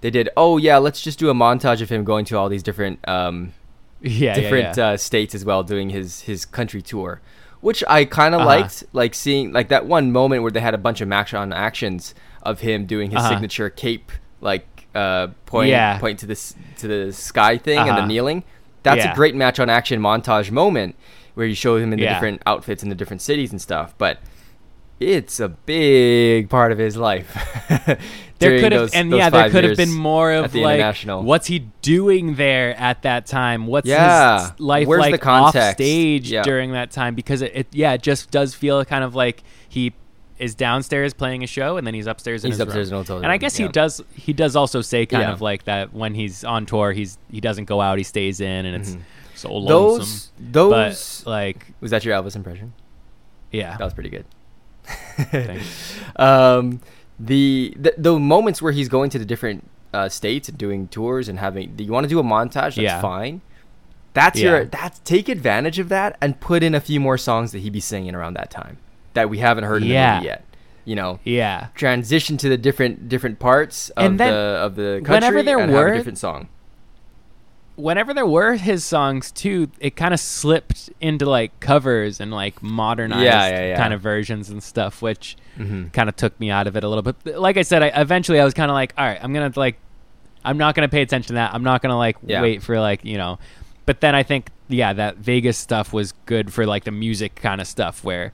They did. Oh yeah, let's just do a montage of him going to all these different um, yeah, different yeah, yeah. Uh, states as well, doing his his country tour, which I kind of Uh-huh. liked. Like seeing like that one moment where they had a bunch of match on actions of him doing his Uh-huh. signature cape, like uh, point Yeah. point to this to the sky thing and the Uh-huh. kneeling. That's Yeah. a great match on action montage moment where you show him in the Yeah. different outfits in the different cities and stuff. But it's a big part of his life. there could have and yeah there could have been more of like what's he doing there at that time what's Yeah. his life Where's like off stage Yeah. during that time because it, it yeah it just does feel kind of like he is downstairs playing a show and then he's upstairs in He's his upstairs room. in hotel and I guess yeah. he does he does also say kind Yeah. of like that when he's on tour he's he doesn't go out he stays in and it's Mhm. so lonesome Those those but like was that your Elvis impression? yeah That was pretty good. Thanks. um, the, the the moments where he's going to the different uh, states and doing tours and having do you want to do a montage that's Yeah. fine that's Yeah. your that's take advantage of that and put in a few more songs that he'd be singing around that time that we haven't heard in Yeah. the movie yet you know yeah transition to the different different parts of the of the country whenever there and have a were- different song whenever there were his songs too, it kind of slipped into like covers and like modernized Yeah, yeah, yeah. kind of versions and stuff, which Mhm. kind of took me out of it a little bit. Like I said, I eventually I was kind of like, all right, I'm gonna like, I'm not gonna pay attention to that. I'm not gonna like wait for like you know. But then I think yeah, that Vegas stuff was good for like the music kind of stuff where,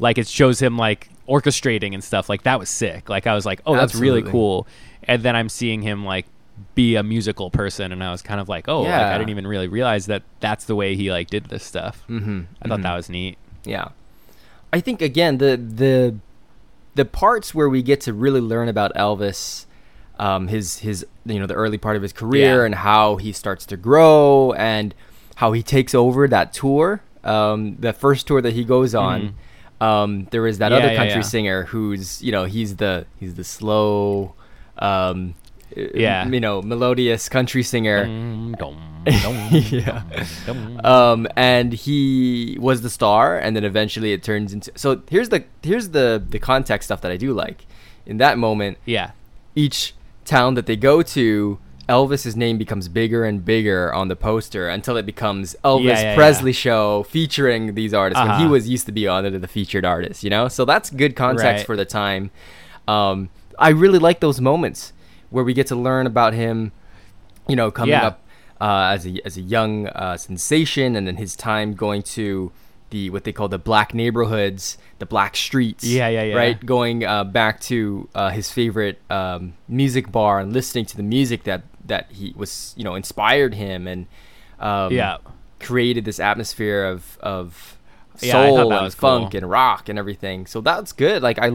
like, it shows him like orchestrating and stuff. Like that was sick. Like I was like, oh, that's really cool. And then I'm seeing him like be a musical person, and I was kind of like, oh, like, Yeah. I didn't even really realize that that's the way he like did this stuff. Mhm, I thought mhm. that was neat. Yeah, I think again the the the parts where we get to really learn about Elvis, um, his his you know the early part of his career Yeah. and how he starts to grow and how he takes over that tour. Um, the first tour that he goes on, um, there is that Mm-hmm. Yeah, other yeah, country yeah. singer who's you know he's the he's the slow, um, Yeah. you know melodious country singer. Dum, dum, Yeah. dum, dum. um, and he was the star, and then eventually it turns into. So here's the here's the the context stuff that I do like. In that moment, yeah. each town that they go to, Elvis's name becomes bigger and bigger on the poster until it becomes Elvis Yeah, yeah, Presley show featuring these artists when he Uh-huh. was used to be on it the featured artist. You know, so that's good context Right. for the time. Um, I really like those moments where we get to learn about him. You know, coming Yeah. up uh, as a as a young uh, sensation, and then his time going to the what they call the black neighborhoods, the black streets. Yeah, yeah, yeah. Right, going uh, back to uh, his favorite um, music bar and listening to the music that that he was, you know, inspired him and um, Yeah. created this atmosphere of of Yeah, soul that and was cool. funk and rock and everything. So that's good. Like I.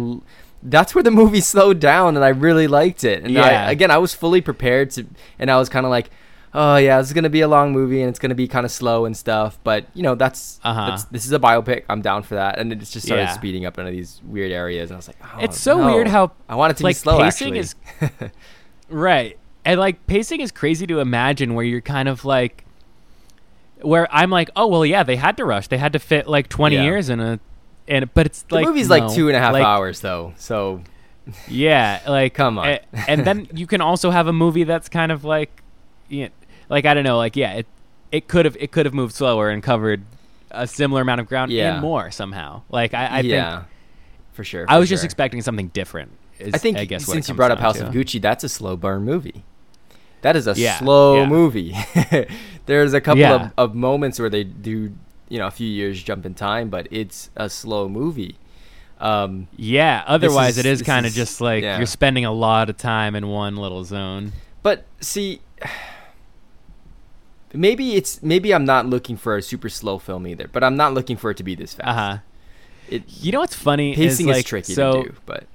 That's where the movie slowed down, and I really liked it. And I, Yeah. again, I was fully prepared to, and I was kind of like, "Oh yeah, this is gonna be a long movie, and it's gonna be kind of slow and stuff." But you know, that's, Uh-huh. that's this is a biopic. I'm down for that, and it just started Yeah. speeding up into these weird areas. And I was like, oh, It's so no. weird how, I want it to like, be slow. pacing actually, is- Right. And like pacing is crazy to imagine where you're kind of like where I'm like, oh well yeah, they had to rush. They had to fit like twenty Yeah. years in a and but it's the like movie's no, like two and a half like, hours though, so Yeah, like Come on. and then you can also have a movie that's kind of like you know, like I don't know, like yeah, it it could have it could have moved slower and covered a similar amount of ground Yeah. and more somehow. Like I, I yeah, think for sure. I for was just expecting something different. is, I think I guess since you brought up House to. of Gucci, that's a slow burn movie. That is a Yeah, slow yeah. movie. There's a couple of, of moments where they do, you know, a few years jump in time, but it's a slow movie. Um, Yeah, otherwise is- it is kind of just like yeah. you're spending a lot of time in one little zone. but see, maybe it's maybe I'm not looking for a super slow film either, but I'm not looking for it to be this fast. Uh huh. It, You know what's funny pacing is like is tricky so to do, but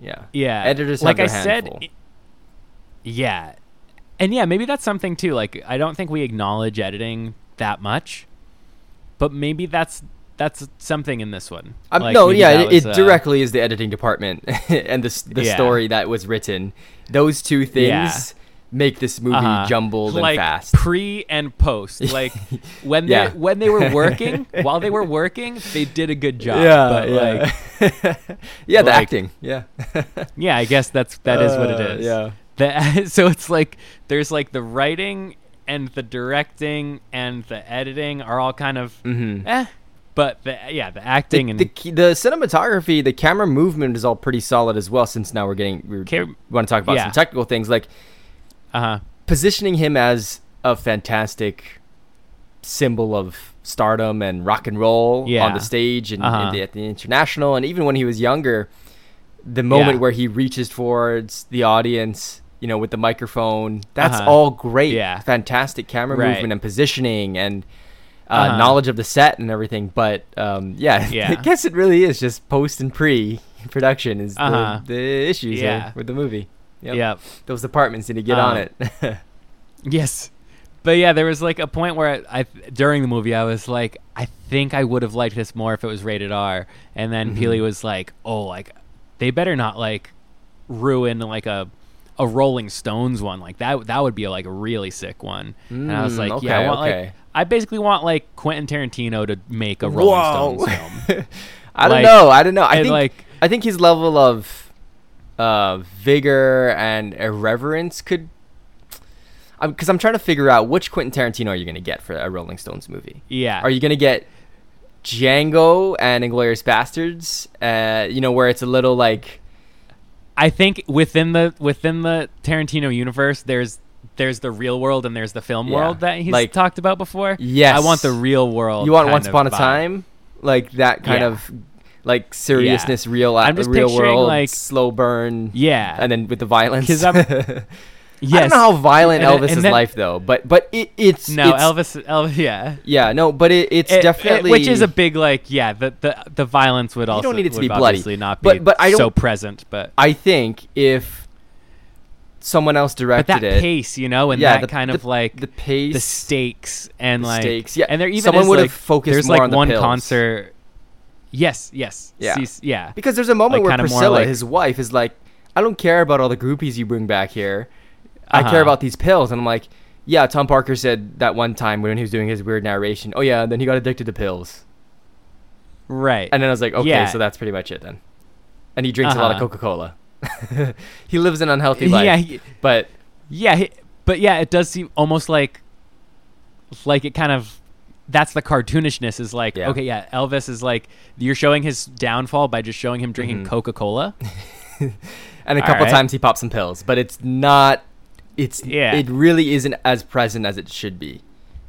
yeah, yeah, Editors like I said, handful. i- yeah, and yeah, maybe that's something too. Like I don't think we acknowledge editing that much, but maybe that's that's something in this one. Um, Like, no, yeah, it, was, it uh, directly is the editing department and the the Yeah. story that was written. Those two things Yeah. make this movie uh-huh. jumbled like and fast. pre and post. Like when Yeah. they when they were working, while they were working, they did a good job. yeah, but yeah, like yeah. The like- acting, yeah, yeah, I guess that's that is what it is. Uh. Yeah, The, so it's like there's like the writing and the directing and the editing are all kind of mm-hmm. eh, but the yeah the The, acting and the the cinematography, the camera movement is all pretty solid as well. Since now we're getting we Ca- want to talk about yeah. some technical things like uh huh positioning him as a fantastic symbol of stardom and rock and roll Yeah. on the stage and, Uh-huh. and the, at the international and even when he was younger the moment Yeah. where he reaches towards the audience you know with the microphone that's Uh-huh. all great Yeah. fantastic camera Right. movement and positioning and uh, Uh-huh. knowledge of the set and everything but um, yeah, Yeah. i guess it really is just post and pre production is Uh-huh. the, the issues Yeah. with the movie Yep. yeah those departments need to get on Um, it yes but yeah there was like a point where I, I during the movie I was like I think I would have liked this more if it was rated R and then Mhm. Peely was like oh like they better not like ruin like a a Rolling Stones one like that that would be like a really sick one and I was Mm, like yeah I okay, like. I basically want like Quentin Tarantino to make a Rolling Stones film. I don't know. I don't know. I think like- I think his level of uh, vigor and irreverence could. because I'm, trying to figure out which Quentin Tarantino are you going to get for a Rolling Stones movie. Yeah. Are you going to get Django and Inglourious Basterds? Uh, you know, where it's a little like I think within the within the Tarantino universe, there's there's the real world and there's the film Yeah. world that he's Like- talked about before. Yes. I want the real world. you want Once Upon a vibe. Time, like that kind Yeah. of like seriousness, real I'm just real world, like- slow burn, Yeah. and then with the violence. yes. I don't know how violent And- Elvis's and life though, but but it, it's No, it's, Elvis. Elvis. Yeah. Yeah, no, but it, it's It- it- definitely which is a big like yeah the the, the violence would also don't need it to be bloody. not But- be but I so don't- so present but I think if someone else but directed that it, pace you know and yeah, that the- kind the- of like the pace, the stakes and the like stakes, yeah. and there even Someone would have like, focused there's more like on the one pills. concert yes yes Yeah. Yeah because there's a moment like, where Priscilla, like- his wife, is like, "I don't care about all the groupies you bring back here. I Uh-huh. care about these pills." And I'm like, "Yeah." Tom Parker said that one time when he was doing his weird narration. Oh yeah, and then he got addicted to pills, right and then I was like, "Okay, Yeah. so that's pretty much it then." And he drinks a lot of Uh-huh. Coca Cola. he lives an unhealthy life, yeah he- but yeah he- but yeah it does seem almost like like it kind of that's the cartoonishness is like Yeah. okay yeah Elvis is like you're showing his downfall by just showing him drinking Mhm. Coca-Cola and a couple right. times he pops some pills, but it's not. It's Yeah. It really isn't as present as it should be.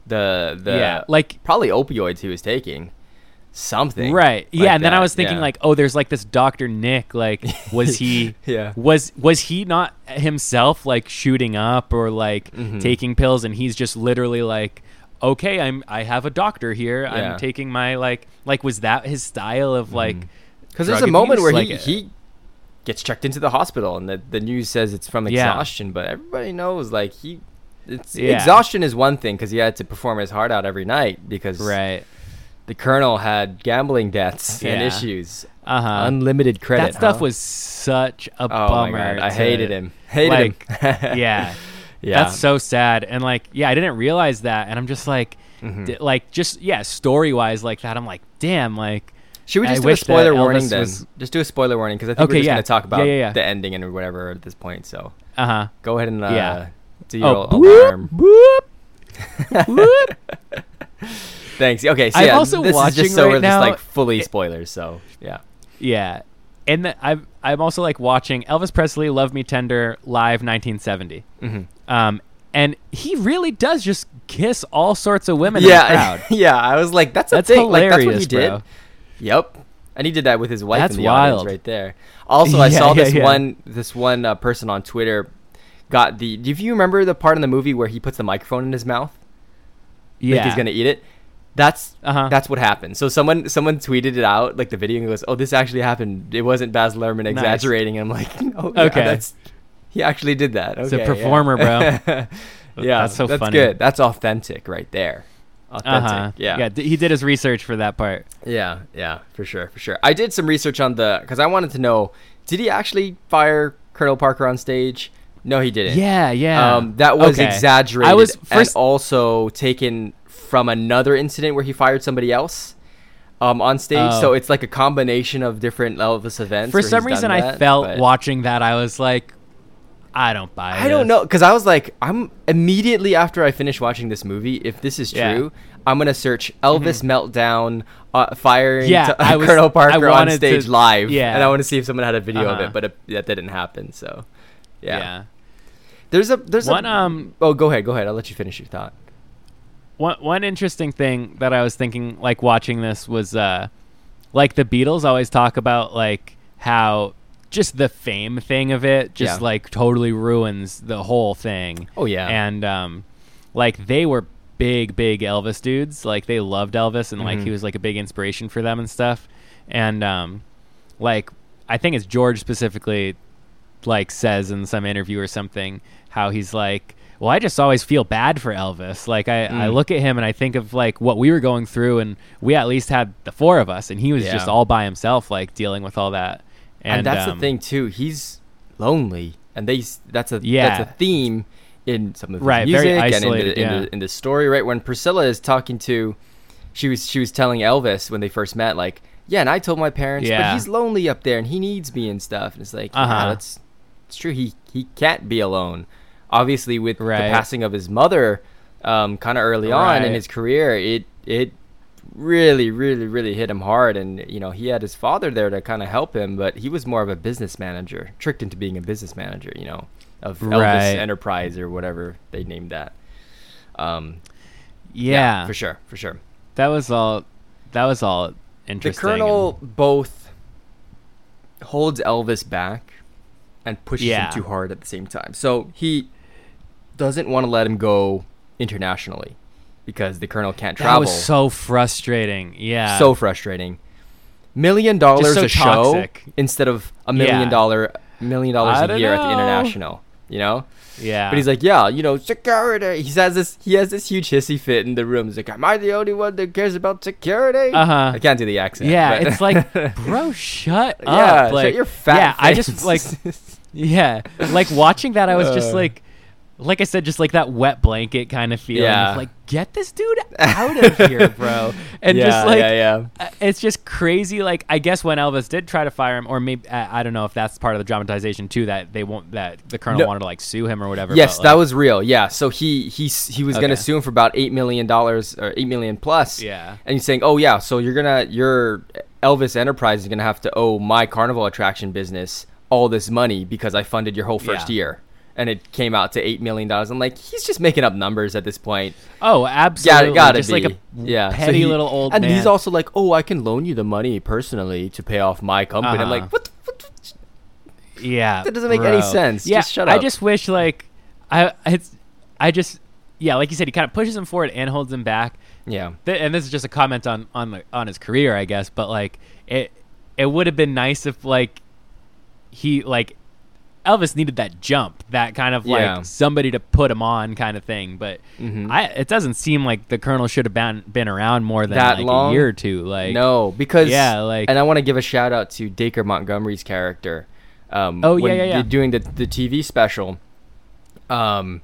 The the yeah like probably opioids he was taking, something. Right. Yeah, like and then I was thinking yeah. like, oh, there's like this Dr. Nick like was he Yeah. was was he not himself like shooting up or like Mhm. taking pills and he's just literally like okay, I'm I have a doctor here. Yeah. I'm taking my like like was that his style of like Because there's drug a moment abuse? where he Like, uh, he gets checked into the hospital, and the the news says it's from Yeah. exhaustion, but everybody knows like he. It's Yeah. exhaustion is one thing because he had to perform his heart out every night because right. the colonel had gambling debts and issues, Uh-huh. unlimited credit. that stuff huh? was such a oh bummer. my god, I to- hated him. Hated like, him. yeah. yeah. That's so sad. And like, yeah, I didn't realize that. And I'm just like, Mhm. di- like, just yeah, story wise, like that. I'm like, damn, like, Should we I just do a spoiler warning then? was- Just do a spoiler warning because I think Okay, we're just yeah. going to talk about Yeah, yeah, yeah. the ending and whatever at this point. So uh huh. go ahead and uh, Yeah. do your Oh, alarm. boop, boop, boop. Thanks. Okay, so I'm yeah, also this is watching just so right we're now- just like fully spoilers. So yeah. yeah, and the, I'm I'm also like watching Elvis Presley "Love Me Tender" live 1970. hmm Um, and he really does just kiss all sorts of women in the Yeah, crowd. yeah. I was like, that's a That's thing. Like that's what he hilarious, did. bro. Yep. And he did that with his wife That's in the audience wild. right there. Also, I Yeah, saw yeah, this yeah. one this one uh, person on Twitter got the. Do you remember the part in the movie where he puts the microphone in his mouth? Yeah, Like he's gonna eat it. That's Uh-huh. that's what happened. So someone someone tweeted it out like the video and goes, "Oh, this actually happened. It wasn't Baz Luhrmann Nice. exaggerating." I'm like, "No, yeah, Okay. that's he actually did that." Okay, It's a performer, bro. yeah, That's so that's funny. good. That's authentic right there. Authentic. Uh-huh. Yeah. yeah. d- he did his research for that part. Yeah, yeah, for sure, for sure. I did some research on the because I wanted to know did he actually fire Colonel Parker on stage? No, he didn't. Yeah, yeah. Um, that was Okay. exaggerated. I was and first. also taken from another incident where he fired somebody else um, on stage. Oh. So it's like a combination of different Elvis events. for some reason, I felt but- watching that I was like, I don't buy. It. I don't know because I was like, I'm immediately after I finish watching this movie. If this is Yeah. true, I'm gonna search Elvis meltdown uh, firing Yeah, I was- Colonel Parker on stage to- live. yeah. and I want to see if someone had a video of Uh-huh. it, but it, that didn't happen. So, yeah. Yeah. there's a there's One a, um Oh, go ahead, go ahead. I'll let you finish your thought. one one interesting thing that I was thinking, like watching this, was uh, like the Beatles always talk about like how just the fame thing of it just Yeah. like totally ruins the whole thing. Oh yeah, and um, like they were big, big Elvis dudes. Like they loved Elvis, and like Mhm. he was like a big inspiration for them and stuff. And um, like I think it's George specifically, like says in some interview or something how he's like. Well, I just always feel bad for Elvis. Like I, I Mm. look at him and I think of like what we were going through, and we at least had the four of us, and he was Yeah. just all by himself, like dealing with all that. And, that's um, the thing too. He's lonely, and they that's a Yeah. that's a theme in some of the Right, music very and in isolated, the, in, the, in the story. Right when Priscilla is talking to, she was she was telling Elvis when they first met, like, yeah, and I told my parents, but he's lonely up there and he needs me and stuff. And it's like, Uh-huh. yeah, that's it's true. He he can't be alone. obviously with Right. the passing of his mother, um, kind of early on in his career, it it really, really, really hit him hard. And you know, he had his father there to kind of help him, but he was more of a business manager, tricked into being a business manager. You know, of Elvis Enterprise or whatever they named that. Um, Yeah, for sure, for sure. that was all. That was all interesting. The. Colonel both holds Elvis back and pushes Yeah. him too hard at the same time. So he doesn't want to let him go internationally because the Colonel can't travel. that was so frustrating. Yeah, so frustrating. Million dollars so a show instead of a million Yeah. dollar million dollars a year at the international. You know. yeah. But he's like, yeah, you know, security. He has this. He has this huge hissy fit in the room. He's like, am I the only one that cares about security? Uh-huh. I can't do the accent. yeah, but- it's like, bro, shut yeah, up. Like, shut your fat. yeah, I just like, yeah, like watching that. I was just Uh. like, like I said, just like that wet blanket kind of feeling. Yeah. Of like, get this dude out of here, bro. And yeah, just like, yeah, yeah. uh, it's just crazy. Like, I guess when Elvis did try to fire him, or maybe I I don't know if that's part of the dramatization too. That they won't that the colonel No. wanted to like sue him or whatever. Yes, but, that was real. Yeah, so he he he was gonna sue him for about eight million dollars or eight million plus. Yeah. and he's saying, oh yeah, so you're gonna your Elvis Enterprise is gonna have to owe my carnival attraction business all this money because I funded your whole first Yeah. year. And it came out to eight million dollars. I'm like, he's just making up numbers at this point. Oh, absolutely. it gotta just be. like a yeah, So petty he- little old And man. he's also like, oh, I can loan you the money personally to pay off my company. I'm Uh-huh. like, what? The, what the- Yeah, That doesn't make any sense. Yeah, Just shut I just wish like I it's I just yeah, like you said, he kind of pushes him forward and holds him back. yeah. Th- and this is just a comment on on on his career, I guess. But like it it would have been nice if like he like Elvis needed that jump, that kind of like Yeah. somebody to put him on kind of thing. But Mhm. I it doesn't seem like the Colonel should have been been around more than That like long? a year or two. Like no, because Yeah, like- and I want to give a shout out to Dacre Montgomery's character. Um, Oh, yeah, when yeah, yeah. Doing the the TV special. Um,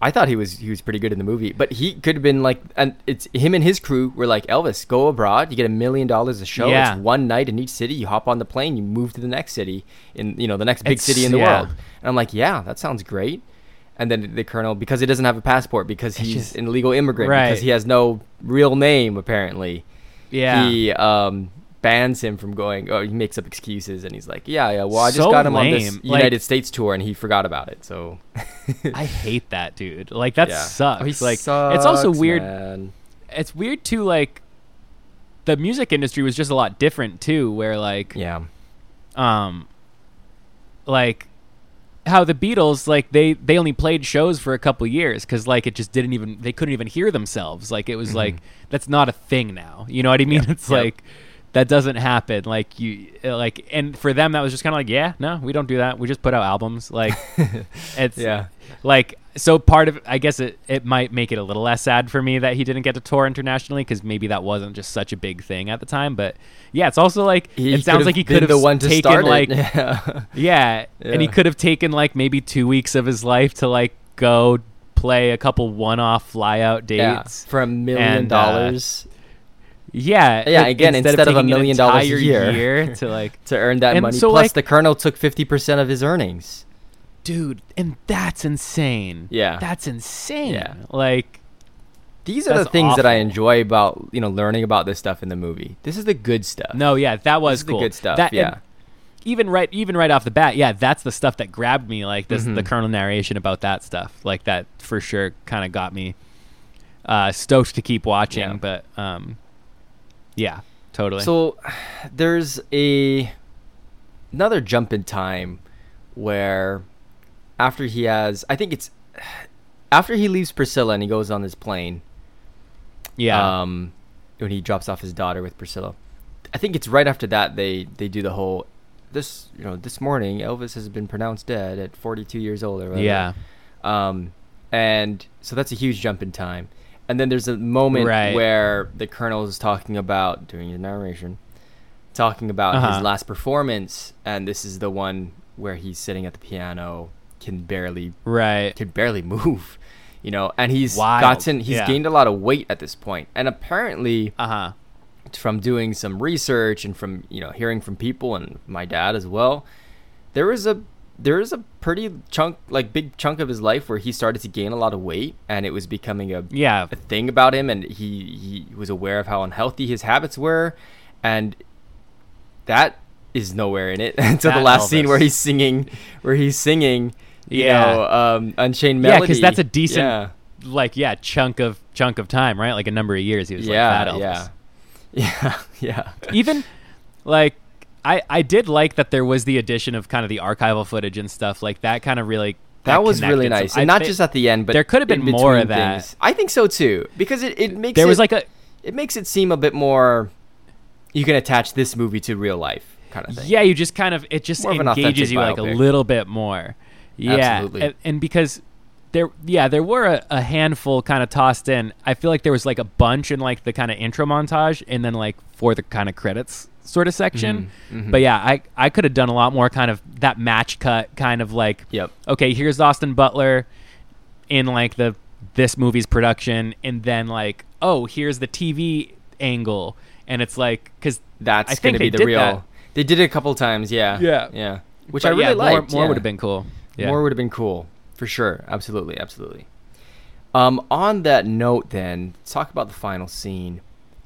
I thought he was he was pretty good in the movie, but he could have been like, and it's him and his crew were like Elvis. Go abroad, you get a million dollars a show. Yeah. It's one night in each city. You hop on the plane, you move to the next city in you know the next big It's- city in the yeah. world. And I'm like, yeah, that sounds great. And then the colonel, because he doesn't have a passport, because he's just- an illegal immigrant, because he has no real name apparently yeah. he um bans him from going oh he makes up excuses and he's like yeah yeah well i just So got him on this lame. Like- united states tour and he forgot about it so I hate that dude. Like that yeah. sucks. Oh, like it's also weird. man. It's weird too. Like the music industry was just a lot different too. Where like yeah um, like how the Beatles like they they only played shows for a couple years because like it just didn't even they couldn't even hear themselves. Like it was like that's not a thing now. You know what I mean? Mm-hmm. It's Yep. like. That doesn't happen. Like you, uh, like, and for them, that was just kind of like, yeah, no, we don't do that. We just put out albums. Like, it's yeah like so part of i guess it, it might make it a little less sad for me that he didn't get to tour internationally because maybe that wasn't just such a big thing at the time but yeah it's also like he it sounds like he could have the one to taken start like it. yeah yeah, and he could have taken like maybe two weeks of his life to like go play a couple one-off fly-out yeah dates for a million And, uh, dollars yeah Yeah, i- again, instead of a million dollars a year. year to like to earn that money so, plus like- the colonel took 50% of his earnings dude and that's insane Yeah. that's insane Yeah. like these are the things that i enjoy about you know learning about this stuff in the movie this is the good stuff no yeah that was this is the cool good stuff That- yeah even right even right off the bat yeah that's the stuff that grabbed me like this the Mhm. colonel narration about that stuff like that for sure kind of got me uh stoked to keep watching Yeah. but um yeah totally So there's a another jump in time where after he has I think it's after he leaves Priscilla and he goes on his plane yeah um when he drops off his daughter with Priscilla. I think it's right after that they they do the whole this you know this morning Elvis has been pronounced dead at 42 years old or whatever. yeah Um, and so that's a huge jump in time. And then there's a moment Right. where the colonel is talking about doing the narration, talking about Uh-huh. his last performance, and this is the one where he's sitting at the piano, can barely right can barely move, you know, and he's Wild. gotten he's Yeah. gained a lot of weight at this point, and apparently uh-huh from doing some research and from you know hearing from people and my dad as well there was a there is a pretty chunk, like big chunk of his life where he started to gain a lot of weight, and it was becoming a Yeah. a thing about him, and he he was aware of how unhealthy his habits were, and that is nowhere in it until the That last scene where he's singing, where he's singing, you Yeah. know, um, Unchained Melody, Yeah, because that's a decent, Yeah. like, yeah, chunk of chunk of time, right? Like a number of years. He was yeah, like that Elvis. yeah, yeah, yeah. Even like I I did like that there was the addition of kind of the archival footage and stuff like that. Kind of really That was really connected. So nice, I and not just at the end, but there could have been more of that. things. I think so too, because it, it makes there it, was like a it makes it seem a bit more. You can attach this movie to real life, kind of thing. yeah, you just kind of it just More engages you like a little bit more. Yeah, Absolutely. and, and because there, yeah, there were a, a handful kind of tossed in. I feel like there was like a bunch in like the kind of intro montage, and then like for the kind of credits sort of section. Mhm, mhm. But yeah, I I could have done a lot more kind of that match cut kind of like Yep. okay, here's Austin Butler in like the this movie's production, and then like oh, here's the TV angle, and it's like because That's think gonna be the real. that. They did it a couple times, yeah. Yeah. Yeah. Which but I really yeah, more, liked. more yeah. would have been cool. Yeah. More would have been cool for sure. Absolutely, absolutely. Um, on that note, then let's talk about the final scene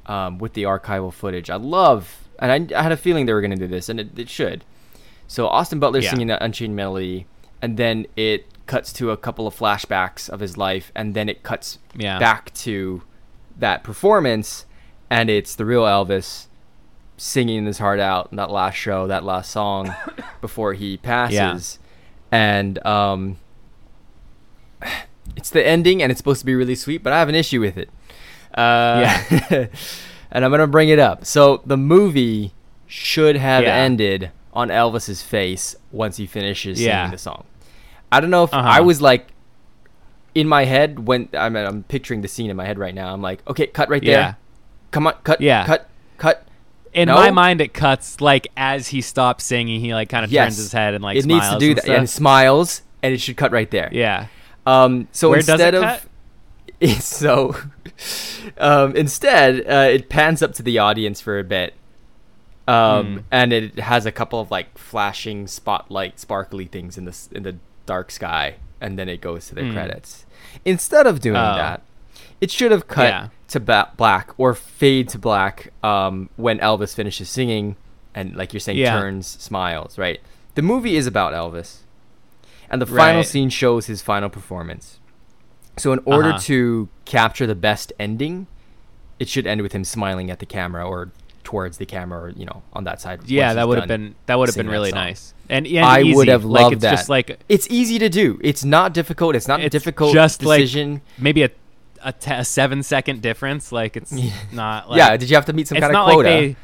um, with the archival footage. I love, and I, I had a feeling they were going to do this, and it, it should. So Austin Butler Yeah. singing that Unchained Melody, and then it cuts to a couple of flashbacks of his life, and then it cuts Yeah. back to that performance, and it's the real Elvis singing his heart out in that last show, that last song before he passes. And um it's the ending and it's supposed to be really sweet, but I have an issue with it. Uh Yeah. and I'm to bring it up. So the movie should have Yeah. ended on Elvis's face once he finishes singing Yeah. the song. I don't know if Uh-huh. I was like in my head when I'm, I'm picturing the scene in my head right now. I'm like, okay, cut right there. Yeah. Come on, cut, Yeah. cut, cut. In No? my mind, it cuts like as he stops singing, he like kind of Yes. turns his head and like it needs to smiles do and that and smiles, and it should cut right there. Yeah. Um. So Where instead of so, um, instead uh, it pans up to the audience for a bit, um, Hmm. and it has a couple of like flashing spotlight, sparkly things in the in the dark sky, and then it goes to the Hmm. credits. Instead of doing Oh. that, it should have cut Yeah. to ba- black or fade to black um, when Elvis finishes singing, and like you're saying, Yeah. turns smiles. Right. The movie is about Elvis, and the final Right. scene shows his final performance. So in order Uh-huh. to capture the best ending, it should end with him smiling at the camera or towards the camera, or you know, on that side. Yeah, that would have been that would have been really nice. And, and I would easy. have like, loved it's that. Just like It's easy to do. It's not difficult. It's not a It's difficult just like- decision. maybe a a seven second difference. Like it's not. Like, yeah. Did you have to meet some kind of quota? like they.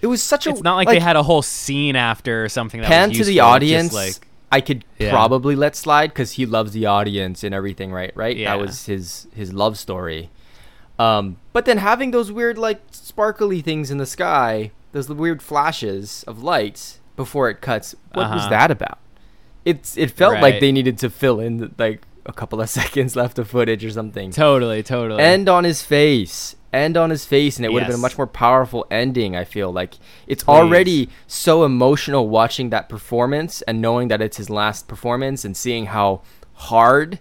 it was such a. It's not like, they had a whole scene after or something. That pan was to the useful, just audience. like I could Yeah. probably let slide because he loves the audience and everything, right? Right. Yeah. That was his his love story. Um, but then having those weird like sparkly things in the sky, those weird flashes of lights before it cuts. What was Uh-huh. that about? It's it felt like they needed to fill in like a couple of seconds left of footage or something. totally, totally. And on his face. End on his face, and it would have been a much more powerful ending. I feel like it's Please. already so emotional watching that performance and knowing that it's his last performance and seeing how hard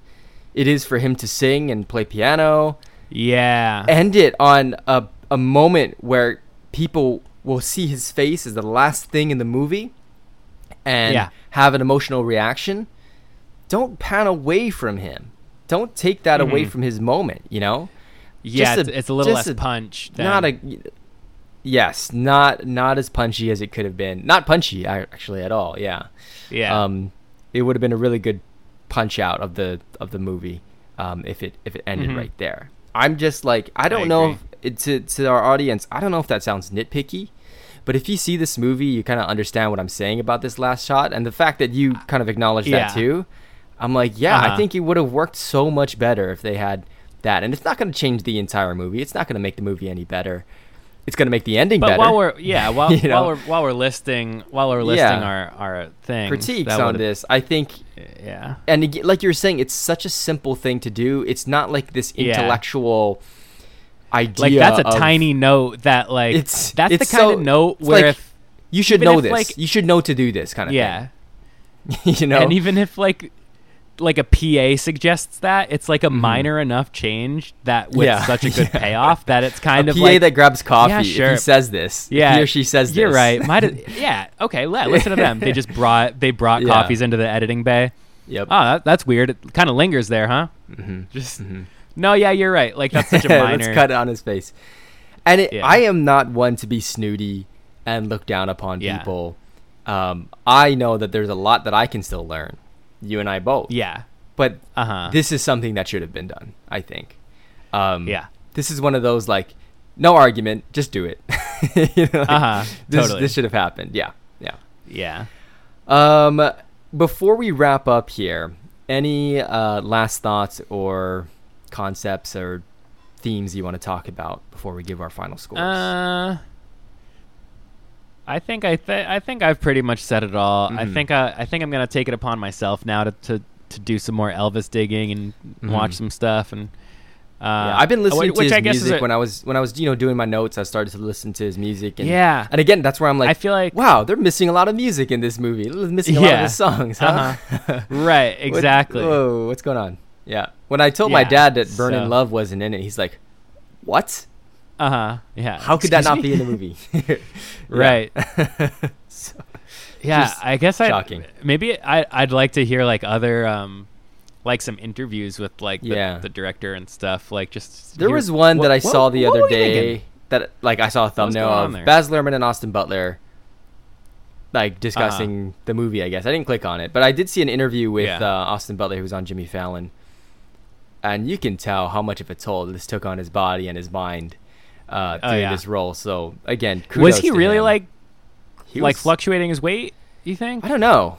it is for him to sing and play piano. yeah, End it on a a moment where people will see his face as the last thing in the movie and Yeah. have an emotional reaction. Don't pan away from him. Don't take that away Mhm. from his moment. You know. Yeah. It's, a- it's a little less a- punch. Than, not a yes not not as punchy as it could have been not punchy actually at all yeah yeah. um it would have been a really good punch out of the of the movie um if it if it ended Mhm. right there i'm just like i don't I know if it, to to our audience i don't know if that sounds nitpicky but if you see this movie you kind of understand what i'm saying about this last shot and the fact that you kind of acknowledge Yeah. that too i'm like yeah i Uh-huh. think it would have worked so much better if they had that. And it's not going to change the entire movie. It's not going to make the movie any better. It's going to make the ending but better. while we're yeah while, You know? while we're while we're listing while we're listing Yeah. our our things critiques on this i think yeah. and ag- like you're saying it's such a simple thing to do. It's not like this intellectual. Yeah. idea like that's a of- tiny note that like It's- that's it's the kind so- of note where like, if you should know if, this. like- you should know to do this kind of yeah. thing. You know, and even if like like a PA suggests that, it's like a Mhm. minor enough change that with Yeah, such a good yeah. payoff that it's kind a of PA like that grabs coffee. Yeah, If sure. he says this, if Yeah, he or she says You're right. Might have, yeah. Okay. Let, listen to them. They just brought they brought Yeah. coffees into the editing bay. yep. Oh, that, that's weird. It kind of lingers there, huh? Mm-hmm. Just hmm no. Yeah, you're right. Like that's such a Let's minor. cut it on his face. And it. I am not one to be snooty and look down upon people. Um, I know that there's a lot that I can still learn. You and I both. Yeah. But Uh huh. this is something that should have been done. I think. Um, Yeah. This is one of those like, no argument, just do it. you know, like, Uh huh. This Totally. this should have happened. Yeah. Yeah. yeah. Um, before we wrap up here, any uh, last thoughts or concepts or themes you want to talk about before we give our final scores? Uh. I think I th- I think I've pretty much said it all. I Mhm. think I, I think I'm gonna take it upon myself now to, to, to do some more Elvis digging and watch Mhm. some stuff and. Uh, yeah, I've been listening which to his I guess music a- when I was when I was you know doing my notes. I started to listen to his music, and Yeah. and again, that's where I'm like, I feel like wow, they're missing a lot of music in this movie. They're missing a lot of Yeah. his songs, huh? right What- exactly. whoa, what's going on? Yeah. When I told my dad that Burning so- Love wasn't in it, he's like, "What? Uh huh. Yeah. How could that not me? be in the movie?" Right. So- Yeah, I guess I shocking. maybe I I'd like to hear like other um like some interviews with like the, Yeah. the director and stuff like just There hear- was one that I what- saw the what other day thinking? that like I saw a thumbnail of? Baz Luhrmann and Austin Butler like discussing the movie, I guess. I didn't click on it, but I did see an interview with Yeah. uh, Austin Butler who was on Jimmy Fallon. And you can tell how much of a toll this took on his body and his mind uh, Oh, doing yeah. this role. So again, was he really him. like He like was- fluctuating his weight? You think? I don't know.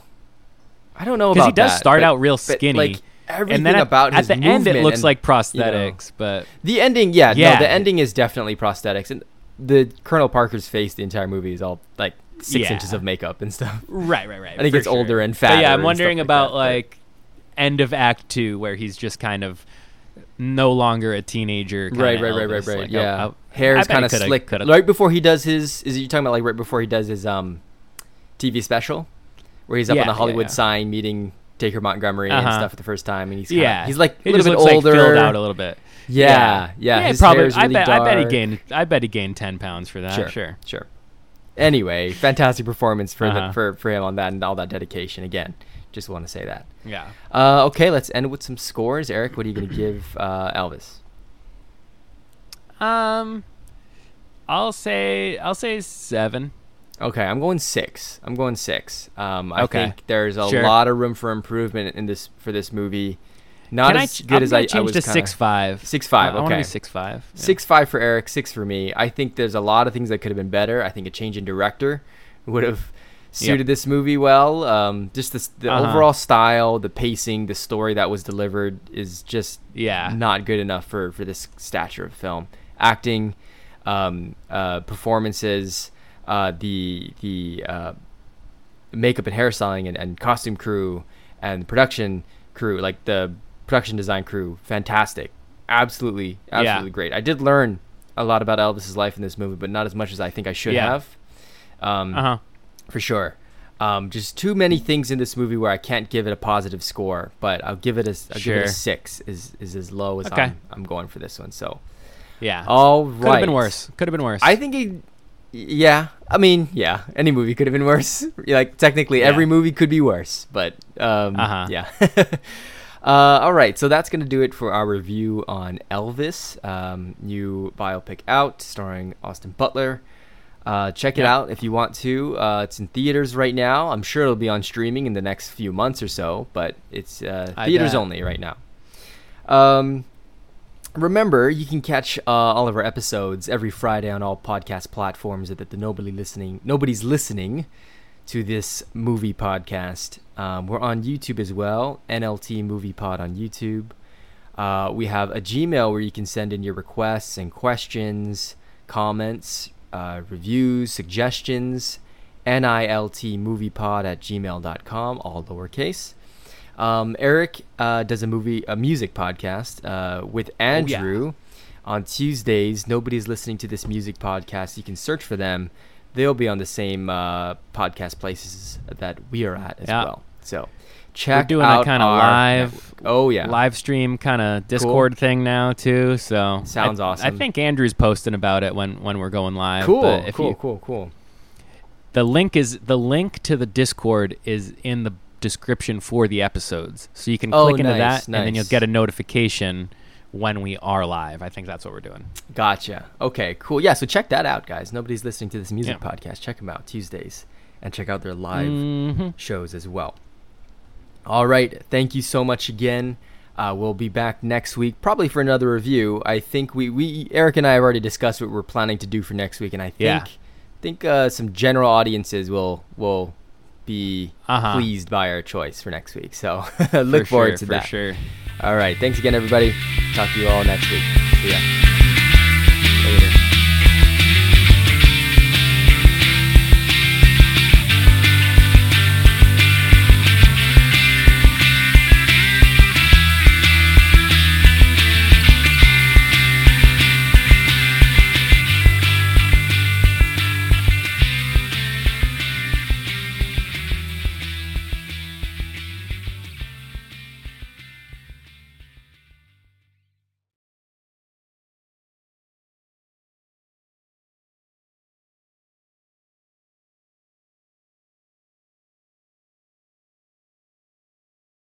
I don't know Because he does that, start but- out real but, skinny, like everything and then at, about at the end it looks and- like you know. prosthetics. But The ending, yeah, Yeah. no, the ending is definitely prosthetics, and the Colonel Parker's face, the entire movie is all like six Yeah. inches of makeup and stuff. right, right, right. He for gets sure. older and But fatter yeah, I'm wondering like about that, but- like end of Act Two, where he's just kind of no longer a teenager. Right, right, right, right, right. Like, yeah, I- I- I bet he kind of slick. coulda- Right before he does his, is you talking about like right before he does his um, TV special, where he's up Yeah, on the Hollywood yeah. sign meeting Dacre Montgomery and Uh-huh. stuff for the first time, and he's kinda, yeah, he's like a little bit older, like filled out a little bit. yeah, yeah, probably. really I bet. I bet he gained. I bet he gained ten pounds for that. Sure, Sure. sure. Anyway, fantastic performance for Uh-huh. for for him on that and all that dedication. Again, just want to say that. Yeah. Uh, okay, let's end with some scores. Eric, what are you going to give uh, Elvis? Um, I'll say. I'll say seven. Okay, I'm going six. I'm going six. Um, I Okay. think there's a Sure. lot of room for improvement in this for this movie. Not Can I as ch- good I'm as I, I change was to kinda- six five. Six five. I, I okay. be six five. Yeah. Six five for Eric. Six for me. I think there's a lot of things that could have been better. I think a change in director would have suited this movie well. Um, just the, the Uh-huh. overall style, the pacing, the story that was delivered is just Yeah. not good enough for for this stature of film. Acting, um, uh, performances, uh, the the uh, makeup and hairstyling and, and costume crew and production crew, like the production design crew, fantastic, absolutely, Yeah. absolutely great. I did learn a lot about Elvis's life in this movie, but not as much as I think I should Yeah. have. Um, Uh huh. For sure. Um, just too many things in this movie where I can't give it a positive score, but I'll give it a, I'll give it a Sure. six. Is is as low as Okay. I'm, I'm going for this one. So, Yeah. All right. Could have been worse. Could have been worse. I think he. Yeah, I mean, yeah, any movie could have been worse. like technically, Yeah. every movie could be worse, but um, Uh-huh. yeah. uh, all right, so that's gonna do it for our review on Elvis, um, new biopic out starring Austin Butler. Uh, check it Yeah. out if you want to. Uh, it's in theaters right now. I'm sure it'll be on streaming in the next few months or so, but it's uh, theaters bet. only right now. Um, remember, you can catch uh, all of our episodes every Friday on all podcast platforms that the nobody listening nobody's listening to this movie podcast. Um, we're on YouTube as well, NLT Movie Pod on YouTube. Uh, we have a Gmail where you can send in your requests and questions, comments, uh, reviews, suggestions. NILTmoviepod at gmail.com, all lowercase. Um, Eric uh, does a movie, a music podcast uh, with Andrew on Tuesdays. Nobody's listening to this music podcast. You can search for them. They'll be on the same uh, podcast places that we are at as Yeah. well. So check We're doing out that kind of live. network. Oh yeah, live stream kind of Discord thing now too. So Sounds I, I think Andrew's posting about it when when we're going live. Cool, but if cool, you- cool, cool. the link is the link to the Discord is in the description for the episodes, so you can Oh, click into nice, that and then you'll get a notification when we are live. I think that's what we're doing. Gotcha. Okay, cool. Yeah, so check that out, guys. Nobody's listening to this music Yeah. podcast. Check them out Tuesdays, and check out their live Mhm. shows as well. All right. Thank you so much again. Uh, we'll be back next week, probably for another review. I think we, we Eric and I have already discussed what we're planning to do for next week, and I think Yeah. think uh, some general audiences will will be Uh-huh. pleased by our choice for next week. So look For forward sure, to for that. sure. All right. Thanks again, everybody. Talk to you all next week. See ya.